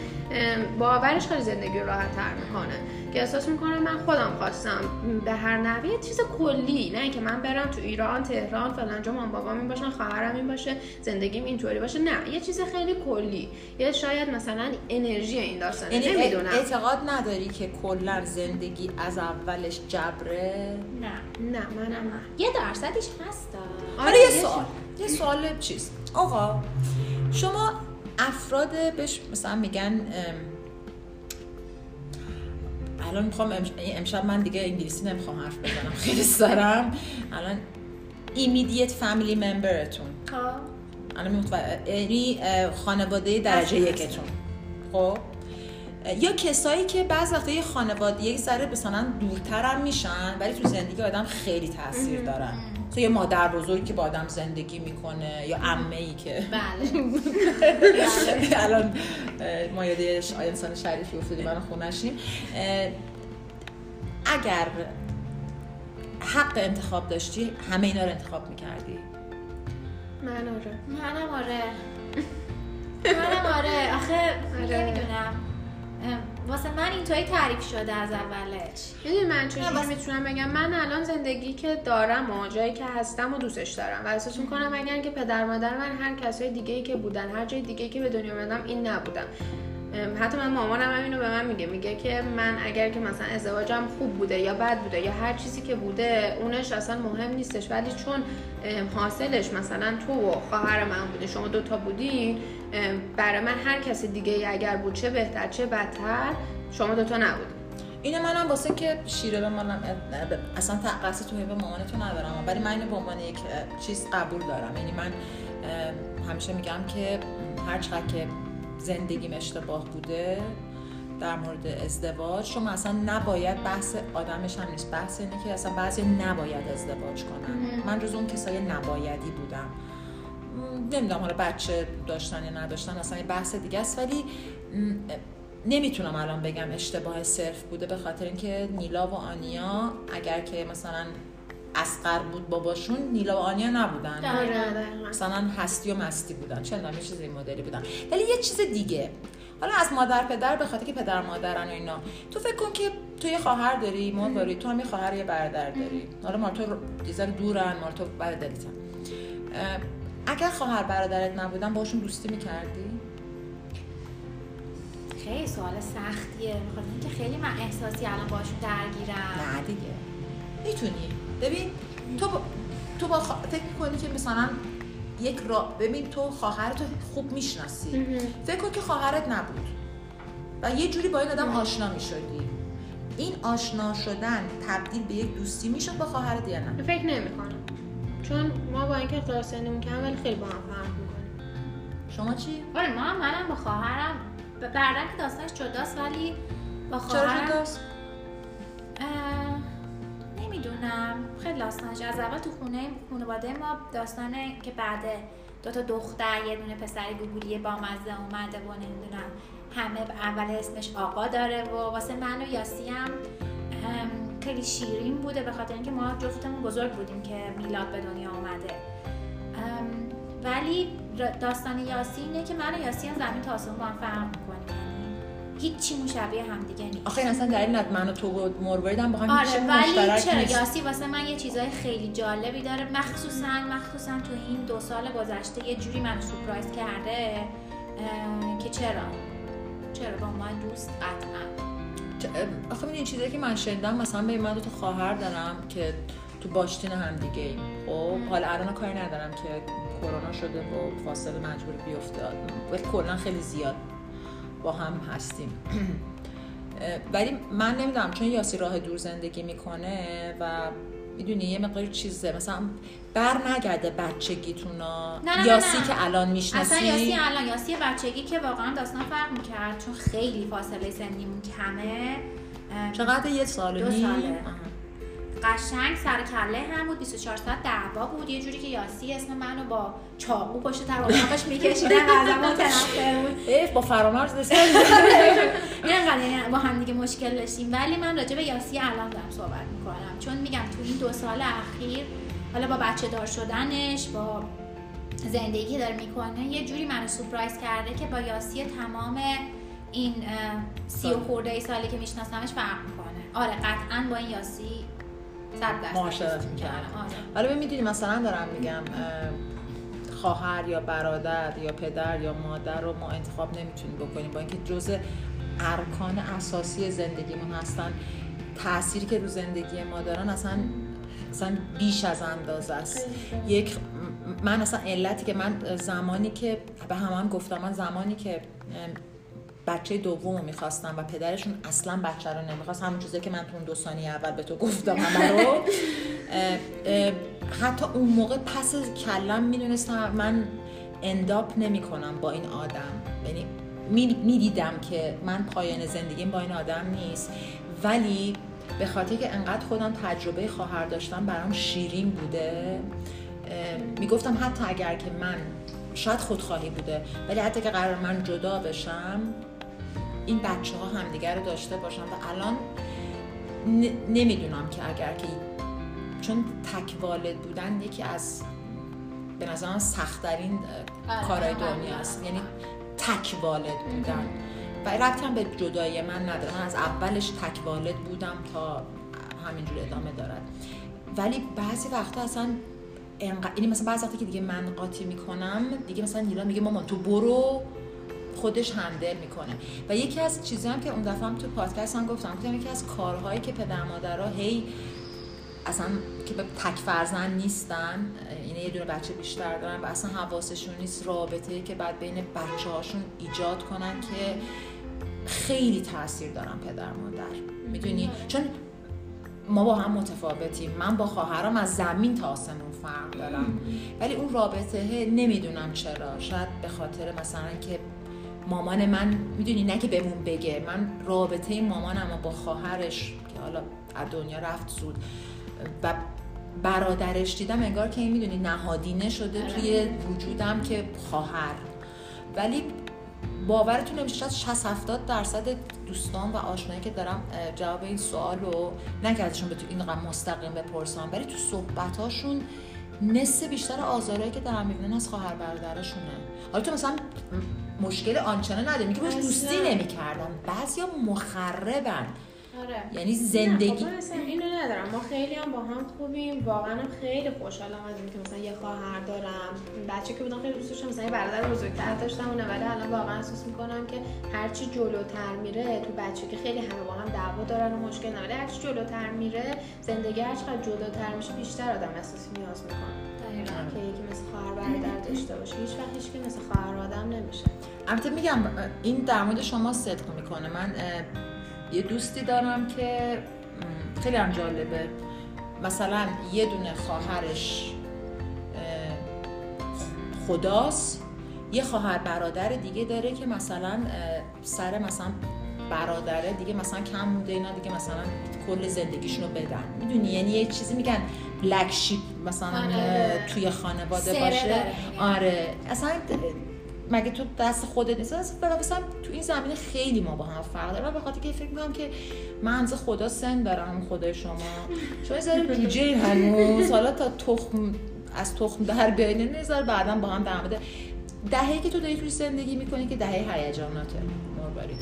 باورش خیلی زندگی رو راحت تر می‌کنه. که احساس می‌کنم من خودم خواستم به هر نحوه یه چیز کلی نه اینکه من برم تو ایران تهران فلان جا مام بابام این باشن خواهرم این باشه زندگیم اینطوری باشه نه. یه چیز خیلی کلی. یه شاید مثلا انرژی این داستانه یعنی نمی‌دونم. اعتقاد نداری که کلا زندگی از اولش جبره؟ نه. نه منم نه. یه درصدش هست. حالا یه سوال. یه سوال چیز آقا شما افراد بهش مثلا میگن الان می‌خوام امش- امشب من دیگه انگلیسی نمی‌خوام حرف بزنم خیلی سرم. الان immediate family memberتون. خب الان یعنی خانواده درجه. یکتون. خب؟ یا کسایی که بعض وقتا یه خانواده یک ذره مثلا دورتر هم میشن ولی تو زندگی آدم خیلی تاثیر دارن. تو یه مادر بزرگی که با آدم زندگی می‌کنه یا عمه ای که. بله. *laughs* الان ما ش- انسان شریفی افتادیم من خونشیم. اگر حق انتخاب داشتی همه اینا رو انتخاب می‌کردی؟ من آره. منم آره. *laughs* منم آره. آخه آره. نمی‌دونم. واسه من اینطوری تعریف شده از اولش. می‌دونی من چجوری بس- می‌تونم بگم؟ من الان زندگی که دارم و جایی که هستم و دوستش دارم. و احساس می‌کنم اگر که پدر مادر من هر کسای دیگه ای که بودن هر جای دیگه ای که به دنیا اومدم این نبودم حتی من مامانم هم اینو به من میگه. میگه که من اگر که مثلا ازدواجم خوب بوده یا بد بوده یا هر چیزی که بوده اونش اصلا مهم نیستش. ولی چون حاصلش مثلا تو و خواهر من بوده شما دوتا بودین برای من هر کسی دیگه اگر بود چه بهتر چه بدتر شما دوتا نبودین. اینو منم واسه که شیره به منم اصلا تقصی تو به مامانتو ندارم ولی من اینو به عنوان یک چیز قبول دارم. یعنی من همیشه میگم که هر چقدر که زندگیم اشتباه بوده در مورد ازدواج. شما اصلا نباید بحث آدمش هم نیست. بحث اینه که اصلا بعضی نباید ازدواج کنن. من جز اون کسای نبایدی بودم. نمی‌دونم حالا بچه داشتن یا نداشتن اصلا یه بحث دیگه است. ولی نمی‌تونم الان بگم اشتباه صرف بوده به خاطر اینکه نیلا و آنیا اگر که مثلا اسقر بود باباشون نیلا و آنیا نبودن. آره. مثلا هستی و مستی بودن. چه یه چیز این مدلی بودن. ولی یه چیز دیگه. حالا از مادر پدر به خاطر که پدر مادرن و اینا. تو فکر کن که تو یه خواهر داری ما داری تو هم یه خواهر یه برادر داری. حالا مال تو ذره دورن مال تو برادریتن اه، اگر خواهر برادرت نبودن باشون دوستی می‌کردی؟ خیلی سوال سختیه. می‌خواد اینکه خیلی من احساسی الان باشون درگیرم. نه دیگه. می‌تونی. ببین تو با... تو با خوا... فکر می‌کنی که مثلا یک را ببین تو خواهرت رو خوب می‌شناسی. فکر کن که خواهرت نبود. و یه جوری با این آدم آشنا می‌شدی. این آشنا شدن تبدیل به یک دوستی می‌شد با خواهرت یا نه؟ فکر نمی کنم چون ما با اینکه اختلاف سنیمون کم ولی خیلی با هم فرق می‌کنیم شما چی؟ آره ما هم منم با خواهرم. ب- بعدن که داستانش جداست ولی با چرا خواهرم جداست؟ نمی‌دونم خیلی داستانش از اول تو خونه خانواده ما داستانه که بعد دو تا دختر یه دونه پسر گوگولی با مزه اومده و نمی‌دونم همه اول اسمش آقا داره و واسه من و یاسی هم خیلی شیرین بوده به خاطر اینکه ما جفتمون بزرگ بودیم که میلاد به دنیا اومده. ولی داستان یاسی اینه که من و یاسی هم زمین تا آسمون با هم هیچی مشابه همدیگه نیست آخه این اصلا دلیل ند من و تو و مروردم با هم آره هیچ چیز ولی چرا. یاسی واسه من یه چیزای خیلی جالبی داره. مخصوصا مخصوصا تو این دو سال گذشته یه جوری من سورپرایز کرده که چرا؟ چرا؟ با عنوان دوست قطعا. آخه این چیزایی که من شنیدم؟ مثلا به من دو تا خواهر دارم که تو باشتین هم دیگه ایم خب حالا الان کاری ندارم که کرونا شده و فاصله مجبور بیفتاد. ولی کلا خیلی زیاد. با هم هستیم. *clears throat* ولی من نمی‌دونم چون یاسی راه دور زندگی می‌کنه و می‌دونی یه مقدار چیزه. مثلا بر نگرده بچگیتونا. نه نه یاسی نه. که الان می‌شناسی. اصلا یاسی الان یاسی بچگی که واقعا داستان فرق می‌کرد چون خیلی فاصله سنیمون کمه. چقدر؟ یه سال و دو؟ ساله. قشنگ سر کله هم بود 24 ساعت دعوا بود. یه جوری که یاسی اسم منو با چاقو پشت تر اتاقش میکشیدن ازم متنفر بود. اه، با فرامرز رسید نه *laughs* یعنی با هم دیگه مشکل داشتیم. ولی من راجع به یاسی الان دارم صحبت می‌کنم. چون میگم تو این دو سال اخیر حالا با بچه دار شدنش با زندگی که داره می‌کنه یه جوری منو سورپرایز کرده که با یاسی تمام این سی و خورده ای سالی که میشناسمش فرق می‌کنه. آره قطعا با این یاسی معاشرت چیز می‌کردم. آره. حالا می‌دونی مثلا دارم میگم اه، خواهر یا برادر یا پدر یا مادر رو ما انتخاب نمی‌تونیم بکنیم با اینکه جزء ارکان اساسی زندگیمون هستن. تأثیری که رو زندگی ما دارن اصلا اصلا بیش از اندازه است. یک من اصلا علتی که من زمانی که به همان گفتم من زمانی که بچه دوم می‌خواستم و پدرشون اصلا بچه رو نمی‌خواست. همون چیزی که من تو اون دو ثانیه اول به تو گفتم رو. *laughs* حتی اون موقع پس کلم می‌دونستم من انداپ نمی کنم با این آدم. یعنی می‌دیدم که من پایان زندگیم با این آدم نیست. ولی به خاطر که انقدر خودم تجربه خواهر داشتم برام شیرین بوده. می‌گفتم حتی اگر که من شاید خودخواهی بوده ولی حتی که قرار من جدا بشم این بچه ها همدیگر رو داشته باشن و الان نمی‌دونم که اگر که چون تک والد بودن یکی از به نظرم سختترین کارهای دنیاست یعنی تک والد بودن. و ربطی هم به جدایی من نداره. من از اولش تک والد بودم تا همینجور ادامه دارد. ولی بعضی وقتا اصلا انق... یعنی مثلا بعضی وقتی که دیگه من قاطی می‌کنم دیگه مثلا نیلا میگه مامان تو برو. خودش هندل می‌کنه. و یکی از چیزی هم که اون دفعه هم تو پادکست هم گفتم گفتم یکی از کارهایی که پدر مادرها هی اصلا که به تک فرزند نیستن اینه یه دونه بچه بیشتر دارن و اصلا حواسشون نیست رابطه که بعد بین بچه هاشون ایجاد کنن که خیلی تاثیر دارن پدر مادر. می‌دونی؟ چون ما با هم متفاوتیم. من با خواهرام از زمین تا آسمون فرق دارم. ولی اون رابطه نمی‌دونم چرا. شاید به خاطر مثلا که مامان من می‌دونی نه که بهمون بگه. من رابطه مامانم با خواهرش که حالا از دنیا رفت زود و برادرش دیدم انگار که این می‌دونی نهادینه شده توی وجودم که خواهر. ولی باورتون نمیشه شاید 60 70 درصد دوستان و آشنایی که دارم جواب این سوال رو نه که ازشون به تو این رقم مستقیم بپرسم ولی تو صحبتاشون نصف بیشتر آزارایی که دارم می‌بینن از خواهر برادرشونه. حالا تو مثلا مشکل آنچنان نداری میگه باش دوستی نمی‌کردن بعضیا مخربن. آره. یعنی زندگی نه خب اینو ندارم. ما خیلی هم با هم خوبیم. واقعا هم خیلی خوشحالم از اینکه مثلا یه خواهر دارم. بچه که بودم خیلی دوست داشتم مثلا یه برادر بزرگتر داشتم اونه ولی الان واقعا احساس می‌کنم که هرچی جلوتر میره تو بچه که خیلی همه با هم دعوا دارن و مشکل نه ولی هرچی جلوتر میره زندگی هر چقدر جداتر میشه بیشتر آدم احساس نیاز می‌کنه. که یکی مثل خواهر برادر داشته باشه هیچ وقت هیچ مثل خواهر آدم نمیشه. البته میگم این در مورد شما صدق می‌کنه. من یه دوستی دارم که خیلی هم جالبه. مثلا یه دونه خواهرش خداست. یه خواهر برادر دیگه داره که مثلا سر مثلا برادره دیگه مثلا کم مونده اینا دیگه مثلا کل زندگیشون رو بدن. می‌دونی؟ یعنی یه چیزی میگن بلک شیپ مثلا آره. توی خانواده باشه. آره. اصلا مگه تو دست خودت نیست؟ مثلا تو این زمینه خیلی ما با هم فرق داریم به خاطر که فکر می‌کنم که من از خدا سن دارم خدای شما. شما یه *laughs* پیجه هنوز. حالا تا تخم از تخم در بیاین نظر بعدا با هم در مورد دهه‌ای که تو داری توی زندگی می‌کنی که دهه هیجاناته مروری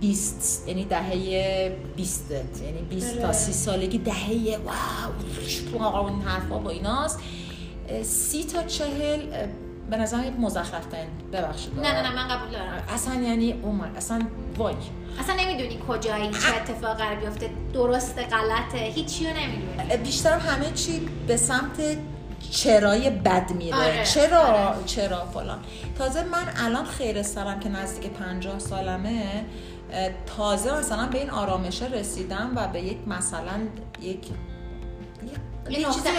20 یعنی دهه 20 یعنی 20 تا 30 سالگی دهه واو اون حرفا با ایناست. سی تا چهل به نظرم یه مزخرف ببخشید. نه نه نه من قبول دارم. اصلا یعنی اومد اصلا وای. اصلا نمی‌دونی کجایی چه اتفاق قرار بیفته درسته غلطه هیچی رو نمی‌دونی. بیشتر همه چی به سمت چرای بد میره. آره، چرا؟ آره. چرا فلان؟ تازه من الان خیر سرم که نزدیک پنجاه سالمه تازه مثلا به این آرامشه رسیدم و به یک مثلا یک یه نقطه.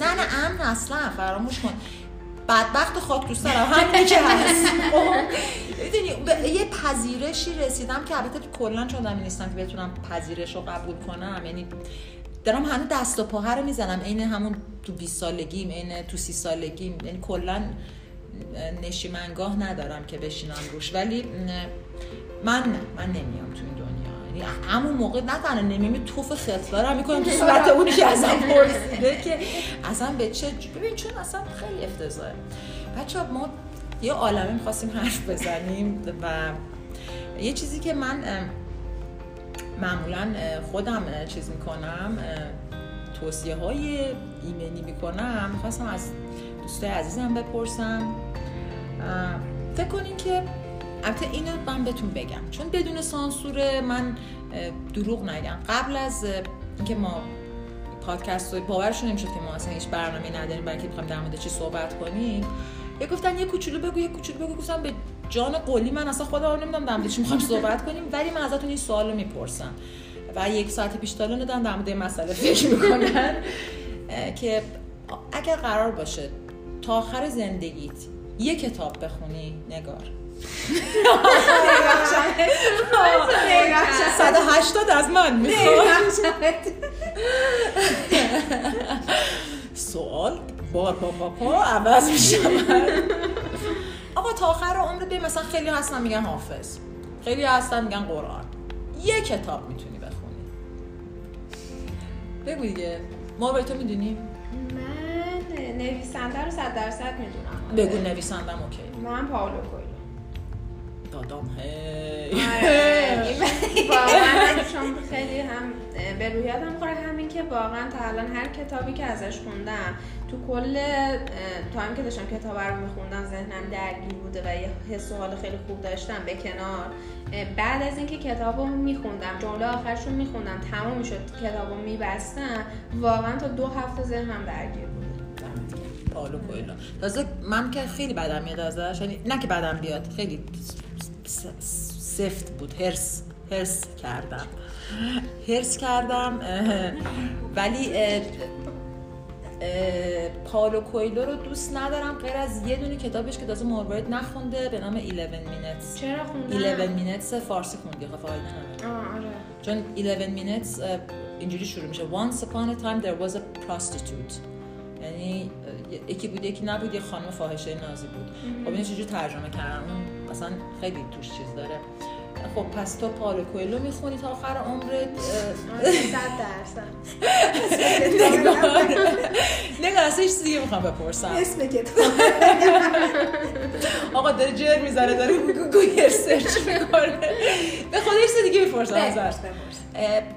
نه نه امن اصلا فراموش کن. بدبخت خاک دوست دارم همینی که هست. *laughs* می‌دونی، یه پذیرشی رسیدم که البته کلا چون آدمی نیستم که بتونم پذیرش رو قبول کنم یعنی دارم هنوز دست و پاها رو می‌زنم. عین همون تو 20 سالگیم عین تو 30 سالگیم یعنی کلا نشیمنگاه ندارم که بشینم روش. ولی من نه من نمیام تو این دنیا. یعنی همون موقع نه تنها نمیام توف خطلارم می‌کنم تو صورت اونی که ازم پرسیده که اصلا به چه ببین چون اصلا خیلی افتضاحه. بچه ما یه عالمه می‌خواستیم حرف بزنیم و یه چیزی که من معمولا خودم چیز می‌کنم توصیه های ایمنی می‌کنم. می‌خواستم از دوستای عزیزم بپرسم. فکر کنین که البته اینو من بهتون بگم. چون بدون سانسور من دروغ نگم. قبل از اینکه ما پادکست رو باورشون نمی‌شد که ما اصلا هیچ برنامه نداریم برای اینکه بخوایم در مورد چی صحبت کنیم. یه گفتن یه کوچولو بگو یه کوچولو بگو. گفتم به جان قولی من اصلا خودم نمی‌دونم در چی می‌خوایم صحبت کنیم ولی من ازتون این سوال رو می‌پرسم. و یک ساعت پیش تالا ندارم در مورد مسئله فکر می‌کنن که اگر قرار باشه تا آخر زندگیت یه کتاب بخونی نگار. 180 از من می‌خواد. سوال بار با پاپا عوض میشه آقا تا آخر عمرت ببین مثلا خیلی هستن میگن حافظ. خیلی هستن میگن قرآن. یه کتاب می‌تونی بخونی. بگو دیگه. ما به تو می‌دونیم؟ من نویسنده رو صد درصد می‌دونم. بگو نویسندم اوکی. من پاولو کویلو. دادام هی. آره. *laughs* واقعا چون خیلی هم به روی یادم خوره همین که واقعا تا الان هر کتابی که ازش خوندم تو کل time که داشتم کتاب رو میخوندم ذهنم درگیر بوده و یه حس و حال خیلی خوب داشتم به کنار. بعد از اینکه کتاب رو میخوندم جمله آخرش رو میخوندم تموم می‌شد کتاب رو میبستم واقعا تا دو هفته ذهنم درگیر بود. پالو کویلو تازه من که خیلی بدم میاد ازش یعنی نه که بدم بیاد خیلی سفت بود هرس هرس کردم. هرس کردم ولی پالو کویلو رو دوست ندارم غیر از یه دونه کتابش که تازه مورد نخونده به نام 11 minutes چرا خوندم 11 minutes فارسی خوندی خب آره. چون 11 minutes اینجوری شروع میشه. Once upon a time there was a prostitute. یعنی یکی بود یکی نبود یه خانم فاحشه نازی بود. خب اینو چجوری ترجمه کردم؟ اون مثلا خیلی توش چیز داره. خب پس تو پالو کویلو می‌خونی تا آخر عمرت؟ آره، صد درصد. نگار. نگار اصلا هیچ چیزی دیگه می‌خوام بپرسم. اسم کتاب آقا داره جر می‌زنه داره Google search می‌کنه. به هیچ چیز دیگه می‌پرسم ازش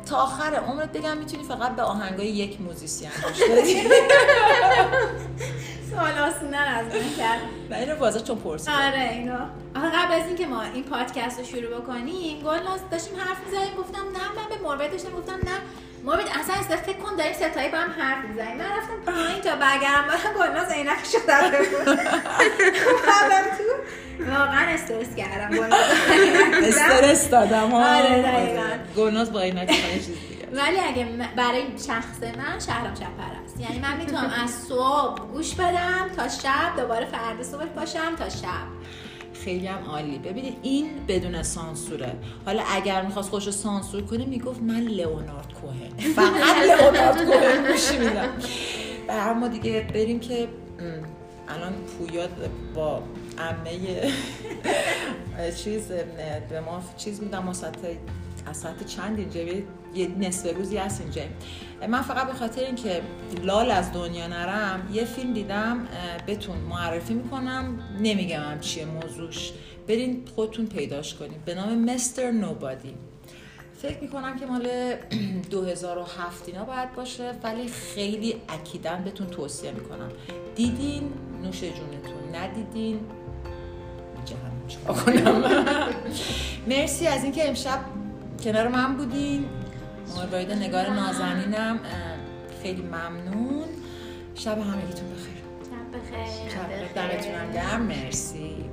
تا آخر عمرت بگم می‌تونی فقط به آهنگای یک musician گوش بدی. *laughs* سوال آسونه از من کرد. نه اینو بازه چون پرسیدم. آره اینا. آخه قبل از اینکه ما این پادکست رو شروع بکنیم گلناز داشتیم حرف می‌زنیم گفتم نه من به موربت داشتم گفتم نه. موربت اصلا اصلا فکر کن داریم سه تایی با هم حرف می‌زنیم. من رفتم پایین تا برگردم بعد گلناز عینک شده اومدم تو. واقعا استرس کردم گلناز استرس دادم ها. آره، دقیقاً. گلناز با این نتیجه چیز دیگه ولی اگه برای شخص من شهرام شپر است. یعنی من می‌تونم از صبح گوش بدم تا شب دوباره فردا صبح باشم تا شب. خیلی هم عالی. ببینید این بدون سانسوره. حالا اگر می‌خواست خودش رو سانسور کنه می‌گفت من لئونارد کوهن. فقط *laughs* لئونارد کوهن گوش میدم. اما دیگه بریم که الان پویا با عمه *laughs* چیز به ما چیز میدم از ساعت چند اینجا یه- نصف روزی هست اینجا. من فقط به خاطر اینکه لال از دنیا نرم یه فیلم دیدم اه، بهتون معرفی می‌کنم. نمیگم هم چیه موضوعش. برین خودتون پیداش کنید به نام مستر نوبادی. فکر می‌کنم که مال *clears throat* 2007 اینا باید باشه ولی خیلی اکیدن بهتون توصیه می‌کنم. دیدین؟ نوش جونتون. ندیدین؟ جهنم. کنم *laughs* مرسی از اینکه امشب کنار من بودین. مورباید نگار نازنینم. خیلی ممنون. شب همگیتون بخیر. شب بخیر. دمتونم گرم. مرسی.